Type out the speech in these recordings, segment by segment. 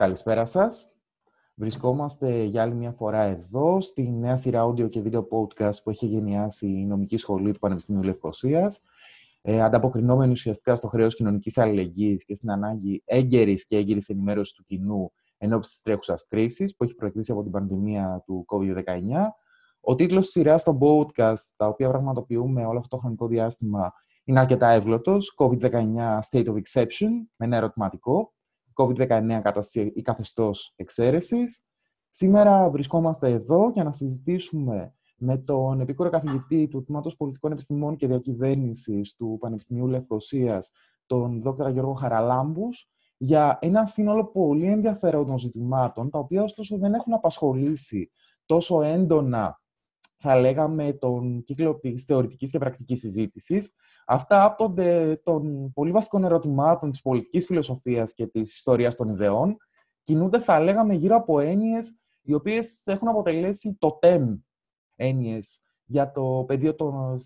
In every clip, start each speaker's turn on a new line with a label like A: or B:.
A: Καλησπέρα σας. Βρισκόμαστε για άλλη μια φορά εδώ στη νέα σειρά audio και βίντεο podcast που έχει γενιάσει η Νομική Σχολή του Πανεπιστημίου Λευκοσίας, ε, ανταποκρινόμενη ουσιαστικά στο χρέος κοινωνικής αλληλεγγύης και στην ανάγκη έγκαιρης και έγκαιρης ενημέρωσης του κοινού εν ώψη της τρέχουσας κρίσης που έχει προκύψει από την πανδημία του COVID-19. Ο τίτλος της σειράς στο podcast, τα οποία πραγματοποιούμε όλο αυτό το χρονικό διάστημα, είναι αρκετά εύγλωτος. COVID-19 State of Exception, με ένα ερωτηματικό. COVID-19 κατάσταση ή καθεστώς εξαίρεσης. Σήμερα βρισκόμαστε εδώ για να συζητήσουμε με τον επίκορο καθηγητή του Τμήματος Πολιτικών Επιστημών και Διακυβέρνησης του Πανεπιστημίου Λευκοσίας, τον Δ. Γιώργο Χαραλάμπους, για ένα σύνολο πολύ ενδιαφέροντων ζητημάτων, τα οποία ωστόσο δεν έχουν απασχολήσει τόσο έντονα, θα λέγαμε, τον κύκλο της θεωρητικής και πρακτικής συζήτησης, Αυτά άπτονται των πολύ βασικών ερωτημάτων της πολιτικής φιλοσοφίας και της ιστορίας των ιδεών. Κινούνται, θα λέγαμε, γύρω από έννοιες οι οποίες έχουν αποτελέσει το τέμ έννοιες για το πεδίο των,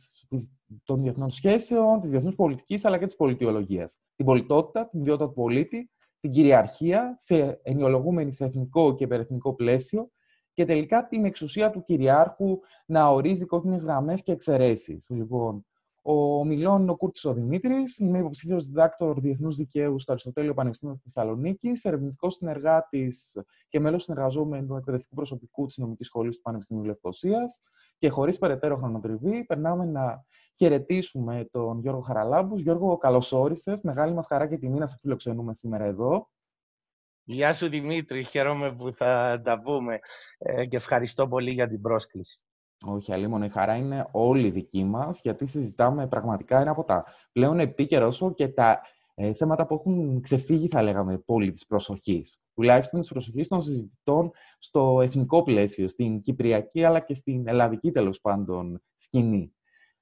A: των διεθνών σχέσεων, της διεθνούς πολιτικής, αλλά και της πολιτιολογίας. Την πολιτότητα, την ιδιότητα του πολίτη, την κυριαρχία, σε ενιολογούμενη σε εθνικό και υπερεθνικό πλαίσιο, και τελικά την εξουσία του κυριάρχου να ορίζει κόκκινες γραμμές και εξαιρέσεις. Λοιπόν, ο Μιλών ο Κούρτης ο Δημήτρης. Είμαι υποψήφιο διδάκτορ Διεθνούς Δικαίου στο Αριστοτέλειο Πανεπιστήμιο της Θεσσαλονίκη, ερευνητικός συνεργάτης και μέλος συνεργαζόμενου εκπαιδευτικού προσωπικού της Νομικής Σχολής του Πανεπιστημίου Λευκοσίας. Και χωρίς περαιτέρω χρονοτριβή, περνάμε να χαιρετήσουμε τον Γιώργο Χαραλάμπους. Γιώργο, καλώς όρισες. Μεγάλη μας χαρά και τιμή να σε φιλοξενούμε σήμερα εδώ.
B: Γεια σου Δημήτρη, χαίρομαι που θα τα πούμε ε, και ευχαριστώ πολύ για την πρόσκληση.
A: Όχι, αλλήμον, η χαρά είναι όλη δική μας, γιατί συζητάμε πραγματικά ένα από τα πλέον επίκαιρα όσο και τα ε, θέματα που έχουν ξεφύγει, θα λέγαμε, πολύ της προσοχής. Τουλάχιστον της προσοχής των συζητητών στο εθνικό πλαίσιο, στην κυπριακή αλλά και στην ελλαδική τέλος πάντων σκηνή.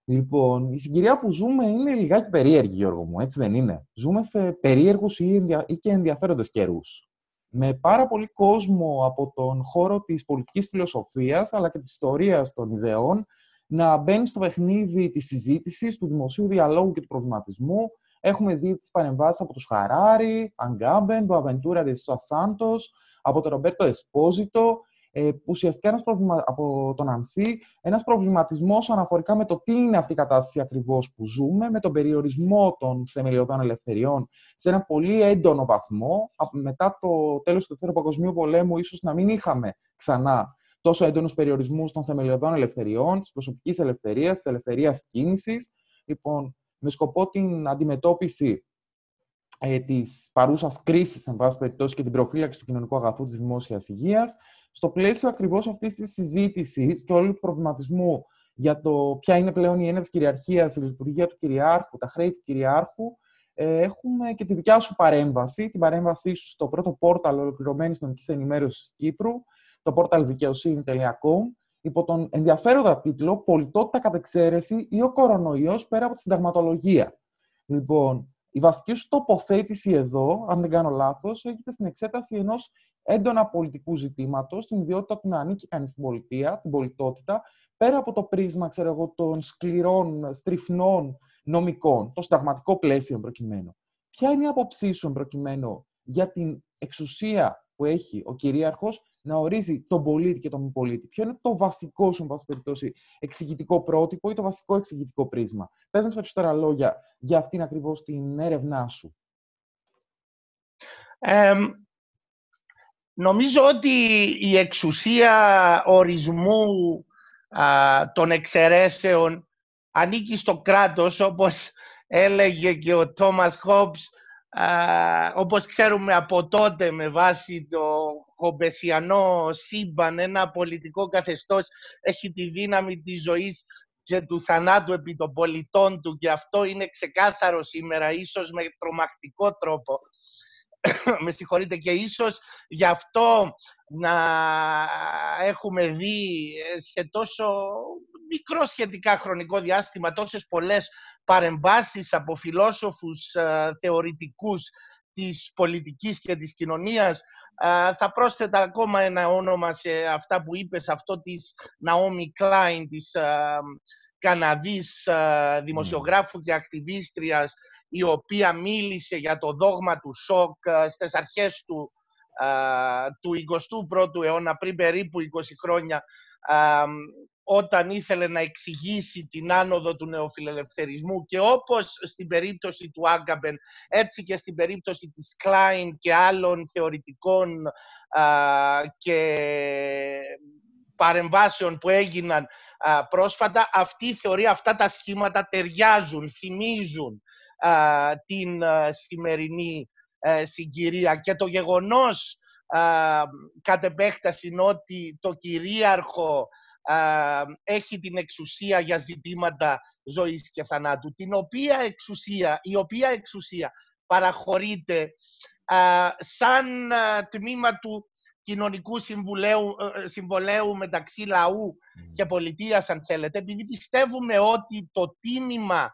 A: Λοιπόν, η συγκυρία που ζούμε είναι λιγάκι περίεργη, Γιώργο μου, έτσι δεν είναι; Ζούμε σε περίεργους ή, ενδια... ή και ενδιαφέροντες καιρούς με πάρα πολύ κόσμο από τον χώρο της πολιτικής φιλοσοφίας αλλά και της ιστορίας των ιδεών να μπαίνει στο παιχνίδι της συζήτησης, του δημοσίου διαλόγου και του προβληματισμού. Έχουμε δει τις παρεμβάσεις από τους Χαράρι, Αγκάμπεν, του Αβεντούρα Δεσσά Σάντος, από τον Ρομπέρτο Εσπόζιτο ε, που ουσιαστικά ένας προβλημα... από τον Ανσί, ένας προβληματισμός αναφορικά με το τι είναι αυτή η κατάσταση ακριβώς που ζούμε, με τον περιορισμό των θεμελιωδών ελευθεριών σε ένα πολύ έντονο βαθμό. Μετά το τέλος του Δεύτερου Παγκοσμίου Πολέμου ίσως να μην είχαμε ξανά τόσο έντονους περιορισμούς των θεμελιωδών ελευθεριών, της προσωπικής ελευθερίας, της ελευθερίας κίνησης. Λοιπόν, με σκοπό την αντιμετώπιση ε, της παρούσας κρίσης, εν πάση περιπτώσει, και την προφύλαξη του κοινωνικού αγαθού της δημόσιας υγείας, στο πλαίσιο ακριβώς αυτής της συζήτησης και όλου του προβληματισμού για το ποια είναι πλέον η έννοια της κυριαρχίας, η λειτουργία του κυριάρχου, τα χρέη του κυριάρχου, ε, έχουμε και τη δικιά σου παρέμβαση, την παρέμβασή σου στο πρώτο πόρταλ ολοκληρωμένη νομική ενημέρωσης Κύπρου, το πόρταλ δικαιοσύνη.com, υπό τον ενδιαφέροντα τίτλο Πολιτότητα κατ' εξαίρεση ή ο κορονοϊός πέρα από τη συνταγματολογία. Λοιπόν, η βασική σου τοποθέτηση εδώ, αν δεν κάνω λάθος, έχετε στην εξέταση ενός έντονα πολιτικού ζητήματος, την ιδιότητα του να ανήκει κανείς στην πολιτεία, την πολιτότητα, πέρα από το πρίσμα ξέρω εγώ, των σκληρών, στριφνών νομικών, το συνταγματικό πλαίσιο προκειμένου. Ποια είναι η άποψή σου προκειμένου για την εξουσία που έχει ο κυρίαρχος να ορίζει τον πολίτη και τον μη πολίτη; Ποιο είναι το βασικό σου, εν πάση περιπτώσει, εξηγητικό πρότυπο ή το βασικό εξηγητικό πρίσμα; Πες μας περισσότερα λόγια για αυτήν ακριβώς την έρευνά σου.
B: Νομίζω ότι η εξουσία ορισμού των εξαιρέσεων ανήκει στο κράτος, όπως έλεγε και ο Τόμας Χόμπς, όπως ξέρουμε από τότε με βάση το χομπεσιανό σύμπαν, ένα πολιτικό καθεστώς έχει τη δύναμη της ζωής και του θανάτου επί των πολιτών του και αυτό είναι ξεκάθαρο σήμερα, ίσως με τρομακτικό τρόπο. με συγχωρείτε και ίσως γι' αυτό να έχουμε δει σε τόσο μικρό σχετικά χρονικό διάστημα τόσες πολλές παρεμβάσεις από φιλόσοφους ε, θεωρητικούς της πολιτικής και της κοινωνίας. Ε, θα πρόσθετα ακόμα ένα όνομα σε αυτά που είπες, αυτό της Ναόμι Κλάιν, της ε, Καναδής δημοσιογράφου και ακτιβίστριας, η οποία μίλησε για το δόγμα του σοκ στις αρχές του του 21ου αιώνα, πριν περίπου 20 χρόνια, όταν ήθελε να εξηγήσει την άνοδο του νεοφιλελευθερισμού και όπως στην περίπτωση του Άγκαμπεν, έτσι και στην περίπτωση της Κλάιν και άλλων θεωρητικών και παρεμβάσεων που έγιναν πρόσφατα, αυτή η θεωρία, αυτά τα σχήματα ταιριάζουν, θυμίζουν την σημερινή ε, συγκυρία. Και το γεγονός κατ' επέκταση ότι το κυρίαρχο έχει την εξουσία για ζητήματα ζωής και θανάτου, την οποία εξουσία, η οποία εξουσία παραχωρείται σαν τμήμα του κοινωνικού συμβουλέου, ε, συμβολέου μεταξύ λαού και πολιτείας, αν θέλετε, επειδή πιστεύουμε ότι το τίμημα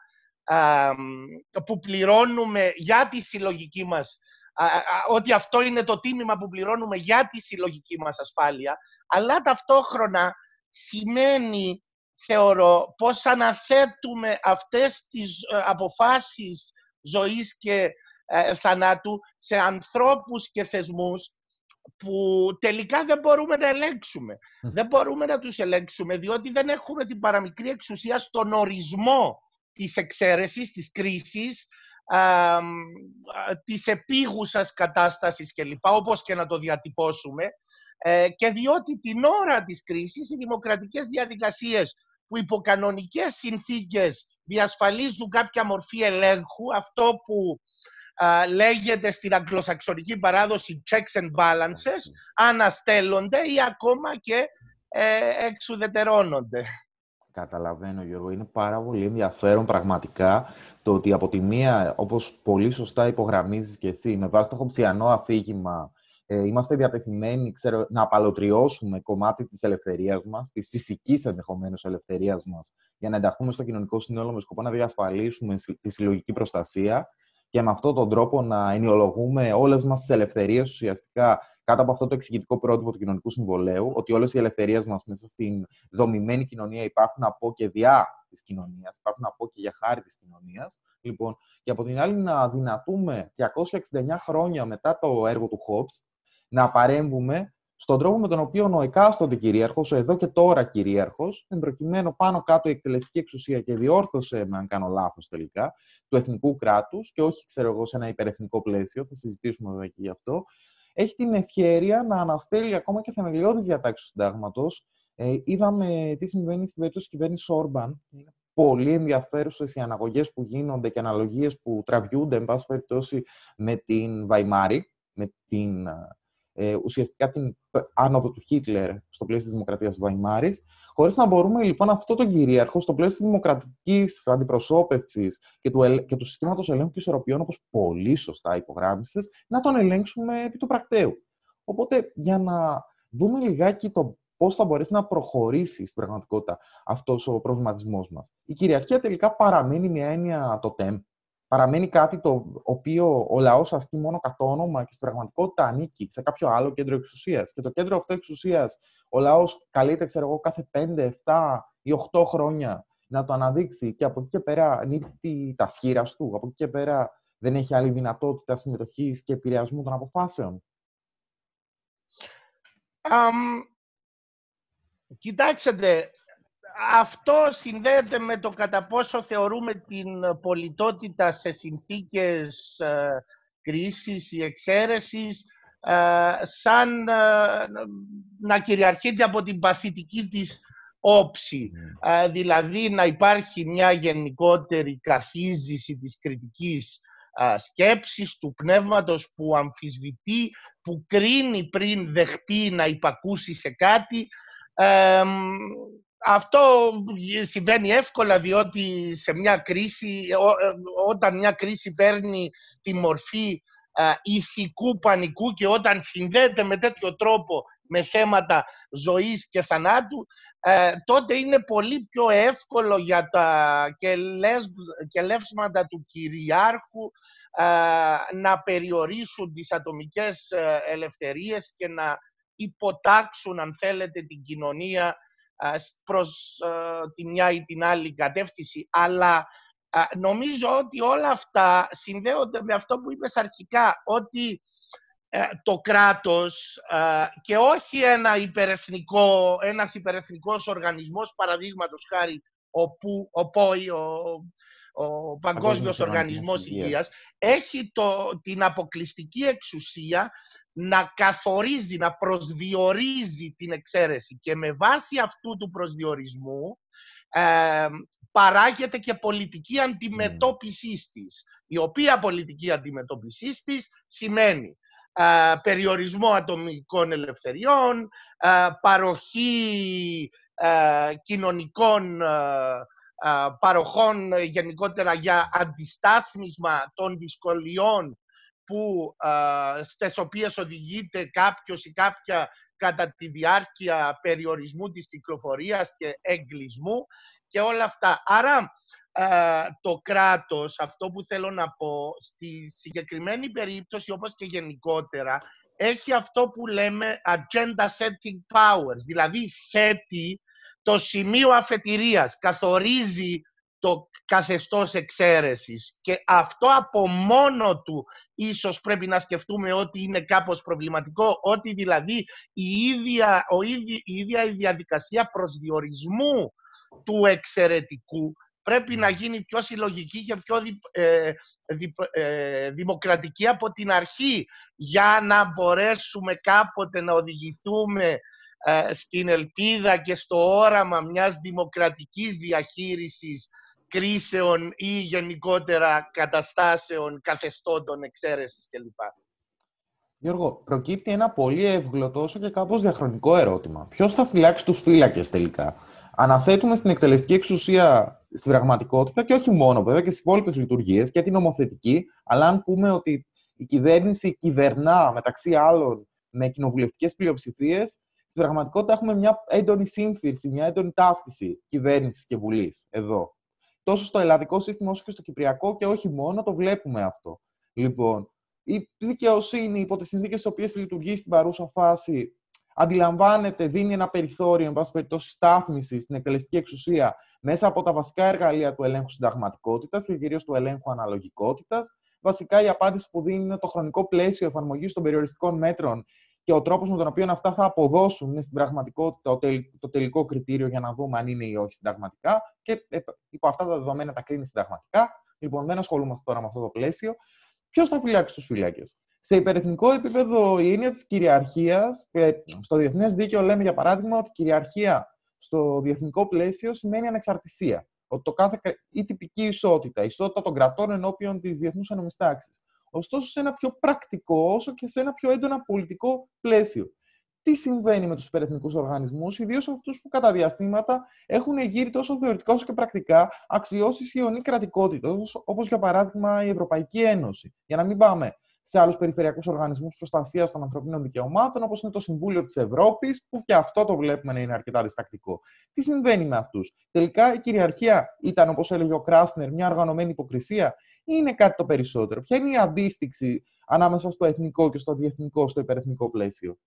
B: που πληρώνουμε για τη συλλογική μας ότι αυτό είναι το τίμημα που πληρώνουμε για τη συλλογική μας ασφάλεια, αλλά ταυτόχρονα σημαίνει, θεωρώ, πως αναθέτουμε αυτές τις ε, αποφάσεις ζωής και ε, θανάτου σε ανθρώπους και θεσμούς που τελικά δεν μπορούμε να ελέγξουμε. Δεν μπορούμε να τους ελέγξουμε διότι δεν έχουμε την παραμικρή εξουσία στον ορισμό της εξαίρεσης, της κρίσης, α, της επίγουσας κατάστασης κλπ, όπως και να το διατυπώσουμε. Ε, και διότι την ώρα της κρίσης οι δημοκρατικές διαδικασίες που υπό κανονικές συνθήκες διασφαλίζουν κάποια μορφή ελέγχου, αυτό που λέγεται στην αγγλοσαξονική παράδοση checks and balances, αναστέλλονται ή ακόμα και ε, εξουδετερώνονται.
A: Καταλαβαίνω, Γιώργο. Είναι πάρα πολύ ενδιαφέρον πραγματικά το ότι από τη μία, όπως πολύ σωστά υπογραμμίζεις και εσύ, με βάση το χομψιανό αφήγημα, ε, είμαστε διατεθειμένοι ξέρω, να απαλωτριώσουμε κομμάτι της ελευθερίας μας, της φυσικής ενδεχομένως ελευθερίας μας, για να ενταχθούμε στο κοινωνικό σύνολο με σκοπό να διασφαλίσουμε τη συλλογική προστασία και με αυτόν τον τρόπο να ενοιολογούμε όλες μας τις ελευθερίες ουσιαστικά κάτω από αυτό το εξηγητικό πρότυπο του κοινωνικού συμβολέου, ότι όλες οι ελευθερίες μας μέσα στην δομημένη κοινωνία υπάρχουν από και διά της κοινωνίας, υπάρχουν από και για χάρη της κοινωνίας. Λοιπόν, και από την άλλη να δυνατούμε 269 χρόνια μετά το έργο του Hobbes να παρέμβουμε στον τρόπο με τον οποίο ο εκάστοτε κυρίαρχος, ο εδώ και τώρα κυρίαρχος, εν προκειμένου πάνω κάτω η εκτελεστική εξουσία και διόρθωσε, με αν κάνω λάθος τελικά, του εθνικού κράτους και όχι, ξέρω εγώ, σε ένα υπερεθνικό πλαίσιο, θα συζητήσουμε βέβαια και γι' αυτό, έχει την ευκαιρία να αναστέλει ακόμα και θεμελιώδεις διατάξεις του συντάγματος. Ε, είδαμε τι συμβαίνει στην περίπτωση της κυβέρνησης Όρμπαν. Είναι πολύ ενδιαφέρουσες οι αναγωγές που γίνονται και αναλογίες που τραβιούνται, εν πάση περιπτώσει, με την Βαϊμάρη, με την ε, ουσιαστικά την άνοδο του Χίτλερ στο πλαίσιο της δημοκρατίας Βαϊμάρης, χωρίς να μπορούμε λοιπόν αυτό τον κυρίαρχο στο πλαίσιο της δημοκρατικής αντιπροσώπευσης και του, και του συστήματος ελέγχου και ισορροπιών, όπως πολύ σωστά υπογράμμισες, να τον ελέγξουμε επί του πρακτέου. Οπότε, για να δούμε λιγάκι το πώς θα μπορέσει να προχωρήσει στην πραγματικότητα αυτός ο προβληματισμός μας. Η κυριαρχία τελικά παραμένει μια έννοια το τέμ, παραμένει κάτι το οποίο ο λαός ασκεί μόνο κατ' όνομα και στην πραγματικότητα ανήκει σε κάποιο άλλο κέντρο εξουσίας. Και το κέντρο αυτό εξουσίας, ο λαός καλείται, ξέρω εγώ, κάθε 5, 7 ή 8 χρόνια να το αναδείξει και από εκεί και πέρα ανοίγει τα σχήρα του. Από εκεί και πέρα δεν έχει άλλη δυνατότητα συμμετοχής και επηρεασμού των αποφάσεων.
B: Um, κοιτάξτε, αυτό συνδέεται με το κατά πόσο θεωρούμε την πολιτότητα σε συνθήκες ε, κρίσης ή εξαίρεσης ε, σαν ε, να κυριαρχείται από την παθητική της όψη. Ναι. δηλαδή να υπάρχει μια γενικότερη καθίζηση της κριτικής σκέψης, του πνεύματος που αμφισβητεί, που κρίνει πριν δεχτεί να υπακούσει σε κάτι αυτό συμβαίνει εύκολα διότι σε μια κρίση, ε, όταν μια κρίση παίρνει τη μορφή ηθικού πανικού και όταν συνδέεται με τέτοιο τρόπο με θέματα ζωής και θανάτου, ε, τότε είναι πολύ πιο εύκολο για τα κελεύσματα του κυριάρχου να περιορίσουν τις ατομικές ε, ελευθερίες και να υποτάξουν, αν θέλετε, την κοινωνία προς τη μια ή την άλλη κατεύθυνση. Αλλά νομίζω ότι όλα αυτά συνδέονται με αυτό που είπες αρχικά, ότι ε, το κράτος ε, και όχι ένα υπερεθνικό, ένας υπερεθνικός οργανισμός, παραδείγματος χάρη ο, που, ο ΠΟΗ, ο, ο Παγκόσμιος Οργανισμός Υγείας, έχει το, την αποκλειστική εξουσία να καθορίζει, να προσδιορίζει την εξαίρεση. Και με βάση αυτού του προσδιορισμού ε, παράγεται και πολιτική αντιμετώπιση της, η οποία πολιτική αντιμετώπιση της σημαίνει περιορισμό ατομικών ελευθεριών, παροχή κοινωνικών παροχών γενικότερα για αντιστάθμισμα των δυσκολιών που, στις οποίες οδηγείται κάποιος ή κάποια κατά τη διάρκεια περιορισμού της κυκλοφορίας και εγκλισμού και όλα αυτά. Άρα το κράτος, αυτό που θέλω να πω, στη συγκεκριμένη περίπτωση όπως και γενικότερα, έχει αυτό που λέμε agenda setting powers, δηλαδή θέτει το σημείο αφετηρίας, καθορίζει το καθεστώς εξαίρεσης. Και αυτό από μόνο του ίσως πρέπει να σκεφτούμε ότι είναι κάπως προβληματικό, ότι δηλαδή η ίδια, ο η ίδια η διαδικασία προσδιορισμού του εξαιρετικού πρέπει να γίνει πιο συλλογική και πιο ε, ε, δημοκρατική από την αρχή για να μπορέσουμε κάποτε να οδηγηθούμε ε, στην ελπίδα και στο όραμα μιας δημοκρατικής διαχείρισης κρίσεων ή γενικότερα καταστάσεων, καθεστώτων, εξαίρεσης κλπ.
A: Γιώργο, προκύπτει ένα πολύ εύγλωτο όσο και κάπως διαχρονικό ερώτημα. Ποιος θα φυλάξει τους φύλακες τελικά; Αναθέτουμε στην εκτελεστική εξουσία στην πραγματικότητα και όχι μόνο βέβαια και στις υπόλοιπες λειτουργίες και την νομοθετική, αλλά αν πούμε ότι η κυβέρνηση κυβερνά μεταξύ άλλων με κοινοβουλευτικές πλειοψηφίες, στην πραγματικότητα έχουμε μια έντονη σύμφυρση, μια έντονη ταύτιση κυβέρνησης και βουλής εδώ. Τόσο στο ελλαδικό σύστημα όσο και στο κυπριακό και όχι μόνο, το βλέπουμε αυτό. Λοιπόν, η δικαιοσύνη υπό τις συνθήκες στις οποίες λειτουργεί στην παρούσα φάση αντιλαμβάνεται, δίνει ένα περιθώριο, εν πάση περιπτώσει, στάθμιση στην εκτελεστική εξουσία μέσα από τα βασικά εργαλεία του ελέγχου συνταγματικότητας και κυρίως του ελέγχου αναλογικότητας. Βασικά, η απάντηση που δίνει είναι το χρονικό πλαίσιο εφαρμογής των περιοριστικών μέτρων και ο τρόπος με τον οποίο αυτά θα αποδώσουν είναι στην πραγματικότητα το τελικό κριτήριο για να δούμε αν είναι ή όχι συνταγματικά. Και ε, υπό αυτά τα δεδομένα τα κρίνει συνταγματικά. Λοιπόν, δεν ασχολούμαστε τώρα με αυτό το πλαίσιο. Ποιος θα φυλάξει τους φύλακε. Σε υπερεθνικό επίπεδο, η έννοια της κυριαρχίας, στο διεθνές δίκαιο λέμε για παράδειγμα ότι κυριαρχία στο διεθνικό πλαίσιο σημαίνει ανεξαρτησία. Ότι το κάθε, ή τυπική ισότητα, ισότητα των κρατών ενώπιον της διεθνούς ενωμή τάξη. Ωστόσο, σε ένα πιο πρακτικό, όσο και σε ένα πιο έντονα πολιτικό πλαίσιο. Τι συμβαίνει με τους υπερεθνικούς οργανισμούς, ιδίως αυτούς που κατά διαστήματα έχουν γύρει τόσο θεωρητικά όσο και πρακτικά αξιώσεις ιονή κρατικότητας, όπως για παράδειγμα η Ευρωπαϊκή Ένωση. Για να μην πάμε σε άλλους περιφερειακούς οργανισμούς προστασίας των ανθρωπίνων δικαιωμάτων, όπως είναι το Συμβούλιο της Ευρώπης, που και αυτό το βλέπουμε να είναι αρκετά διστακτικό. Τι συμβαίνει με αυτούς; Τελικά η κυριαρχία ήταν, όπως έλεγε ο Κράσνερ, μια οργανωμένη υποκρισία, ή είναι κάτι το περισσότερο. Ποια είναι η αντίστοιξη ανάμεσα στο εθνικό και στο διεθνικό, στο υπερεθνικό πλαίσιο;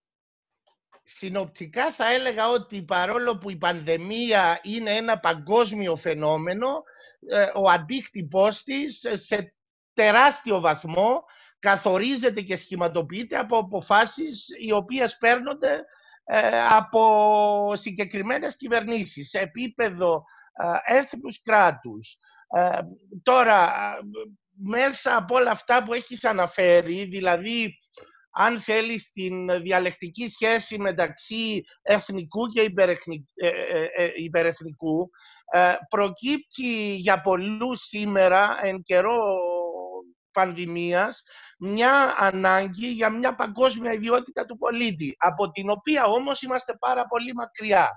B: Συνοπτικά θα έλεγα ότι παρόλο που η πανδημία είναι ένα παγκόσμιο φαινόμενο, ε, ο αντίκτυπός της σε τεράστιο βαθμό καθορίζεται και σχηματοποιείται από αποφάσεις οι οποίες παίρνονται ε, από συγκεκριμένες κυβερνήσεις σε επίπεδο ε, έθνους κράτους. Ε, τώρα, μέσα από όλα αυτά που έχεις αναφέρει, δηλαδή αν θέλεις την διαλεκτική σχέση μεταξύ εθνικού και υπερεθνικού, προκύπτει για πολλούς σήμερα εν καιρό πανδημίας μια ανάγκη για μια παγκόσμια ιδιότητα του πολίτη, από την οποία όμως είμαστε πάρα πολύ μακριά.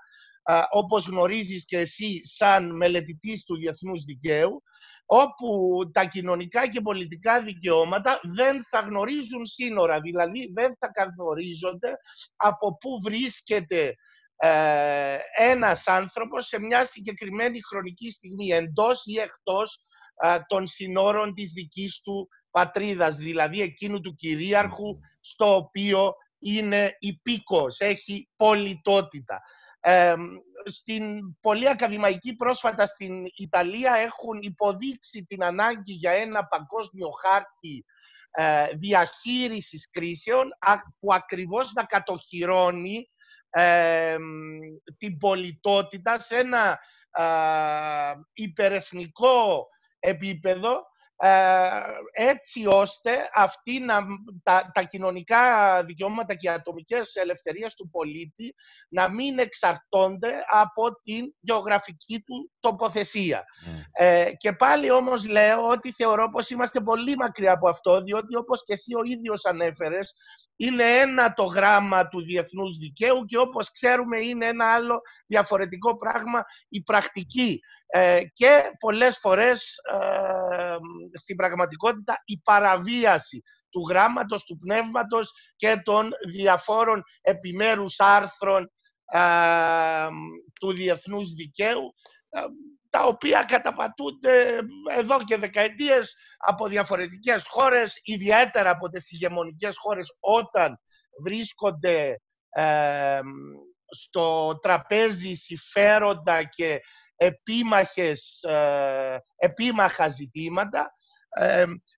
B: Όπως γνωρίζεις και εσύ σαν μελετητής του διεθνούς δικαίου, όπου τα κοινωνικά και πολιτικά δικαιώματα δεν θα γνωρίζουν σύνορα, δηλαδή δεν θα καθορίζονται από πού βρίσκεται ε, ένας άνθρωπος σε μια συγκεκριμένη χρονική στιγμή, εντός ή εκτός των συνόρων της δικής του πατρίδας, δηλαδή εκείνου του κυρίαρχου στο οποίο είναι υπήκος, έχει πολιτότητα. Στην πολύ ακαδημαϊκή πρόσφατα στην Ιταλία έχουν υποδείξει την ανάγκη για ένα παγκόσμιο χάρτη ε, διαχείρισης κρίσεων που ακριβώς να κατοχυρώνει ε, την πολιτότητα σε ένα υπερεθνικό επίπεδο ε, έτσι ώστε αυτή να, τα, τα κοινωνικά δικαιώματα και οι ατομικές ελευθερίες του πολίτη να μην εξαρτώνται από την γεωγραφική του τοποθεσία. Ναι. Ε, και πάλι όμως λέω ότι θεωρώ πως είμαστε πολύ μακριά από αυτό, διότι όπως και εσύ ο ίδιος ανέφερες, είναι ένα το γράμμα του διεθνούς δικαίου και όπως ξέρουμε είναι ένα άλλο διαφορετικό πράγμα η πρακτική. Ε, και πολλές φορές ε, στην πραγματικότητα η παραβίαση του γράμματος, του πνεύματος και των διαφόρων επιμέρους άρθρων ε, του διεθνούς δικαίου τα οποία καταπατούνται εδώ και δεκαετίες από διαφορετικές χώρες, ιδιαίτερα από τις ηγεμονικές χώρες όταν βρίσκονται στο τραπέζι συμφέροντα και επίμαχες, ε, επίμαχα ζητήματα.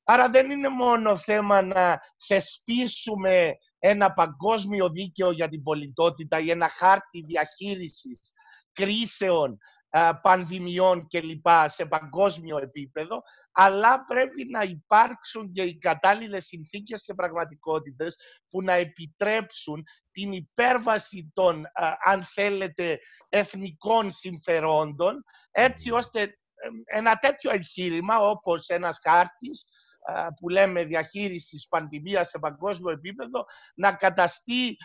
B: άρα δεν είναι μόνο θέμα να θεσπίσουμε ένα παγκόσμιο δίκαιο για την πολιτότητα ή ένα χάρτη διαχείρισης κρίσεων πανδημιών κλπ. σε παγκόσμιο επίπεδο, αλλά πρέπει να υπάρξουν και οι κατάλληλες συνθήκες και πραγματικότητες που να επιτρέψουν την υπέρβαση των, αν θέλετε, εθνικών συμφερόντων, έτσι ώστε ένα τέτοιο εγχείρημα όπως ένας χάρτης που λέμε διαχείρισης πανδημίας σε παγκόσμιο επίπεδο να καταστεί,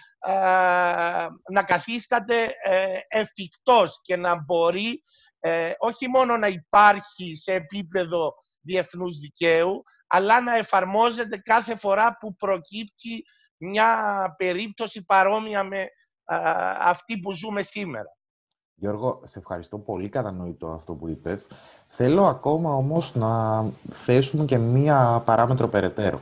B: να καθίσταται ε, εφικτός και να μπορεί ε, όχι μόνο να υπάρχει σε επίπεδο διεθνούς δικαίου, αλλά να εφαρμόζεται κάθε φορά που προκύπτει μια περίπτωση παρόμοια με αυτή που ζούμε σήμερα.
A: Γιώργο, σε ευχαριστώ πολύ κατανοητό αυτό που είπες. Θέλω ακόμα όμως να θέσουμε και μία παράμετρο περαιτέρω.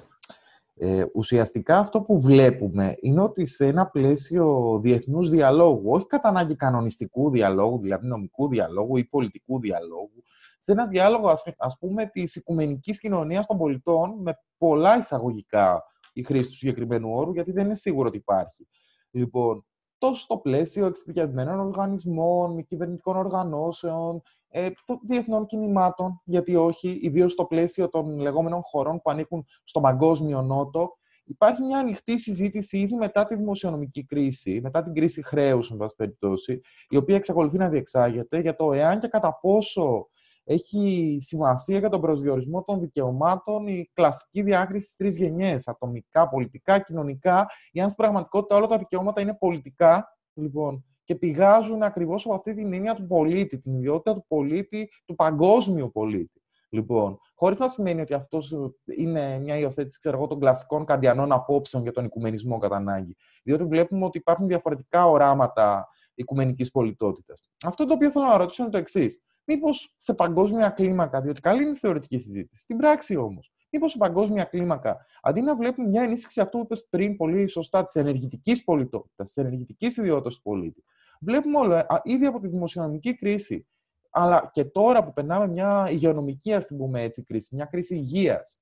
A: Ε, ουσιαστικά αυτό που βλέπουμε είναι ότι σε ένα πλαίσιο διεθνούς διαλόγου, όχι κατά ανάγκη κανονιστικού διαλόγου, δηλαδή νομικού διαλόγου ή πολιτικού διαλόγου, σε ένα διάλογο ας, πούμε της οικουμενικής κοινωνίας των πολιτών με πολλά εισαγωγικά η χρήση του συγκεκριμένου όρου, γιατί δεν είναι σίγουρο ότι υπάρχει. Λοιπόν, τόσο στο πλαίσιο εξειδικευμένων οργανισμών, μη κυβερνητικών οργανώσεων, ε, των διεθνών κινημάτων, γιατί όχι, ιδίως στο πλαίσιο των λεγόμενων χωρών που ανήκουν στον παγκόσμιο νότο, υπάρχει μια ανοιχτή συζήτηση ήδη μετά τη δημοσιονομική κρίση, μετά την κρίση χρέους, εν πάση περιπτώσει, η οποία εξακολουθεί να διεξάγεται για το εάν και κατά πόσο έχει σημασία για τον προσδιορισμό των δικαιωμάτων η κλασική διάκριση στις τρεις γενιές, ατομικά, πολιτικά, κοινωνικά, ή αν στην πραγματικότητα όλα τα δικαιώματα είναι πολιτικά, λοιπόν, και πηγάζουν ακριβώς από αυτή την έννοια του πολίτη, την ιδιότητα του πολίτη, του παγκόσμιου πολίτη. Λοιπόν, χωρίς να σημαίνει ότι αυτός είναι μια υιοθέτηση ξέρω, των κλασικών καντιανών απόψεων για τον οικουμενισμό κατά ανάγκη. Διότι βλέπουμε ότι υπάρχουν διαφορετικά οράματα οικουμενικής πολιτότητας. Αυτό το οποίο θέλω να ρωτήσω είναι το εξής. Μήπως σε παγκόσμια κλίμακα, διότι καλή είναι η θεωρητική συζήτηση, στην πράξη όμως, μήπως σε παγκόσμια κλίμακα, αντί να βλέπουμε μια ενίσχυση αυτού που είπες πριν πολύ σωστά, της ενεργητικής πολιτότητας, της ενεργητικής ιδιότητας του πολίτη, βλέπουμε όλο, ήδη από τη δημοσιονομική κρίση, αλλά και τώρα που περνάμε μια υγειονομική, ας την πούμε έτσι, κρίση, μια κρίση υγείας,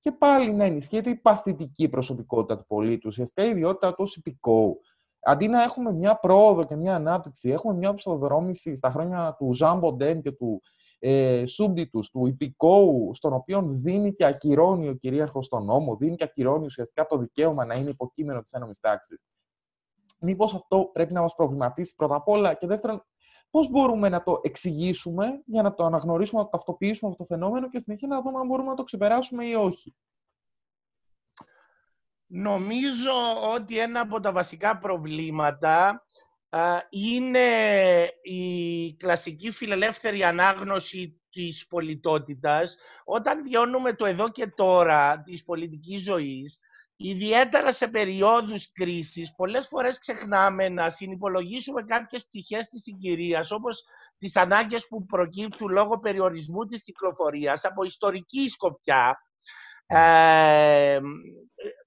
A: και πάλι να ενισχύεται η παθητική προσωπικότητα του πολίτη, ουσιαστικά η ιδιότητα του ως υπηκόου αντί να έχουμε μια πρόοδο και μια ανάπτυξη, έχουμε μια ψευδρόμηση στα χρόνια του Ζαν Μποντέν και του ε, Σούμπτιτους, τους υπηκόου, στον οποίο δίνει και ακυρώνει ο κυρίαρχος τον νόμο, δίνει και ακυρώνει ουσιαστικά το δικαίωμα να είναι υποκείμενο της ένωμης τάξης. Μήπως αυτό πρέπει να μας προβληματίσει πρώτα απ' όλα και δεύτερον, πώς μπορούμε να το εξηγήσουμε για να το αναγνωρίσουμε, να το ταυτοποιήσουμε αυτό το φαινόμενο και συνεχεία να δούμε αν μπορούμε να το ξεπεράσουμε ή όχι.
B: Νομίζω ότι ένα από τα βασικά προβλήματα είναι η κλασική φιλελεύθερη ανάγνωση της πολιτότητας. Όταν βιώνουμε το εδώ και τώρα της πολιτικής ζωής, ιδιαίτερα σε περιόδους κρίσης, πολλές φορές ξεχνάμε να συνυπολογίσουμε κάποιες πτυχές της συγκυρίας, όπως τις ανάγκες που προκύπτουν λόγω περιορισμού της κυκλοφορίας από ιστορική σκοπιά, ε,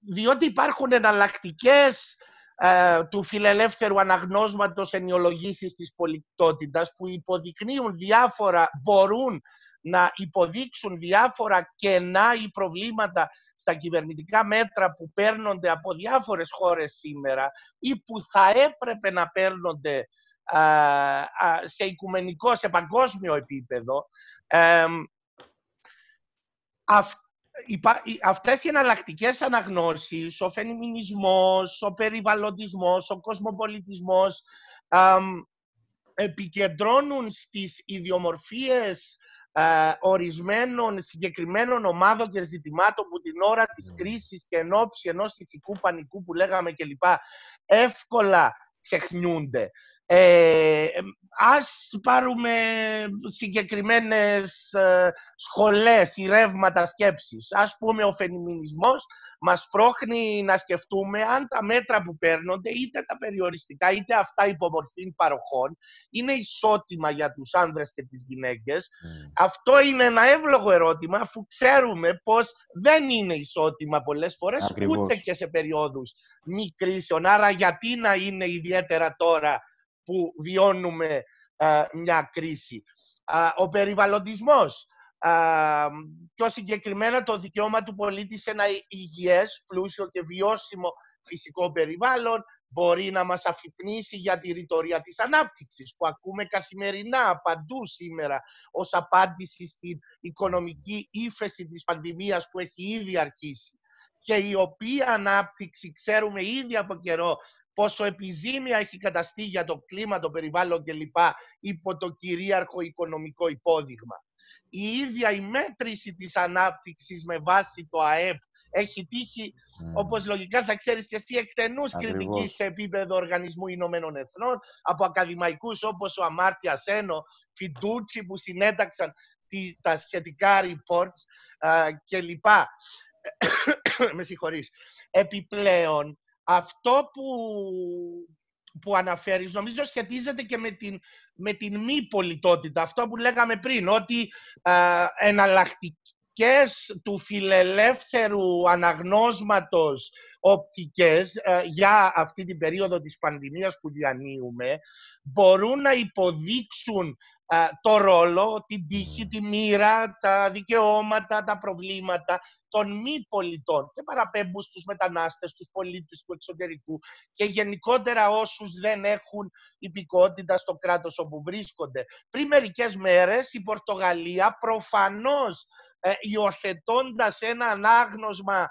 B: διότι υπάρχουν εναλλακτικές ε, του φιλελεύθερου αναγνώσματος ενιολογήσεις της πολιτότητας που υποδεικνύουν διάφορα, μπορούν να υποδείξουν διάφορα κενά ή προβλήματα στα κυβερνητικά μέτρα που παίρνονται από διάφορες χώρες σήμερα ή που θα έπρεπε να παίρνονται σε οικουμενικό, σε παγκόσμιο επίπεδο. Αυτές οι εναλλακτικές αναγνώσεις, ο φαινιμινισμός, ο περιβαλλοντισμός, ο κοσμοπολιτισμός επικεντρώνουν στις ιδιομορφίες ορισμένων συγκεκριμένων ομάδων και ζητημάτων που την ώρα της ναι. κρίσης και εν ώψη ενός ηθικού πανικού που λέγαμε κλπ. εύκολα ξεχνιούνται. Ε, ας πάρουμε συγκεκριμένες ε, σχολές ή ρεύματα σκέψης. Ας πούμε ο φαινιμινισμός μας πρόχνει να σκεφτούμε αν τα μέτρα που παίρνονται, είτε τα περιοριστικά, είτε αυτά υπομορφή παροχών, είναι ισότιμα για τους άνδρες και τις γυναίκες. Mm. Αυτό είναι ένα εύλογο ερώτημα, αφού ξέρουμε πως δεν είναι ισότιμα πολλές φορές, ούτε και σε περιόδους μη κρίσεων. Άρα γιατί να είναι ιδιαίτερα τώρα που βιώνουμε μια κρίση. Ο περιβαλλοντισμός, πιο συγκεκριμένα το δικαίωμα του πολίτη σε ένα υγιές, πλούσιο και βιώσιμο φυσικό περιβάλλον, μπορεί να μας αφυπνήσει για τη ρητορία της ανάπτυξης που ακούμε καθημερινά παντού σήμερα ως απάντηση στην οικονομική ύφεση της πανδημίας που έχει ήδη αρχίσει και η οποία ανάπτυξη ξέρουμε ήδη από καιρό πόσο επιζήμια έχει καταστεί για το κλίμα, το περιβάλλον κλπ. υπό το κυρίαρχο οικονομικό υπόδειγμα. Η ίδια η μέτρηση της ανάπτυξης με βάση το ΑΕΠ έχει τύχει, mm. όπως λογικά θα ξέρεις και εσύ, εκτενούς κριτικής σε επίπεδο Οργανισμού Ηνωμένων Εθνών, από ακαδημαϊκούς όπως ο Αμάρτια Σένο, Φιντούτσι που συνέταξαν τα σχετικά reports α, κλπ. με συγχωρείς. Επιπλέον, αυτό που, που αναφέρεις νομίζω σχετίζεται και με την, με την μη πολιτότητα. Αυτό που λέγαμε πριν, ότι ε, εναλλακτικές του φιλελεύθερου αναγνώσματος οπτικές ε, για αυτή την περίοδο της πανδημίας που διανύουμε μπορούν να υποδείξουν το ρόλο, την τύχη, τη μοίρα, τα δικαιώματα, τα προβλήματα των μη πολιτών και παραπέμπουν στους μετανάστες, στους πολίτες του εξωτερικού και γενικότερα όσους δεν έχουν υπηκότητα στο κράτος όπου βρίσκονται. Πριν μερικές μέρες η Πορτογαλία προφανώς ε, υιοθετώντας ένα ανάγνωσμα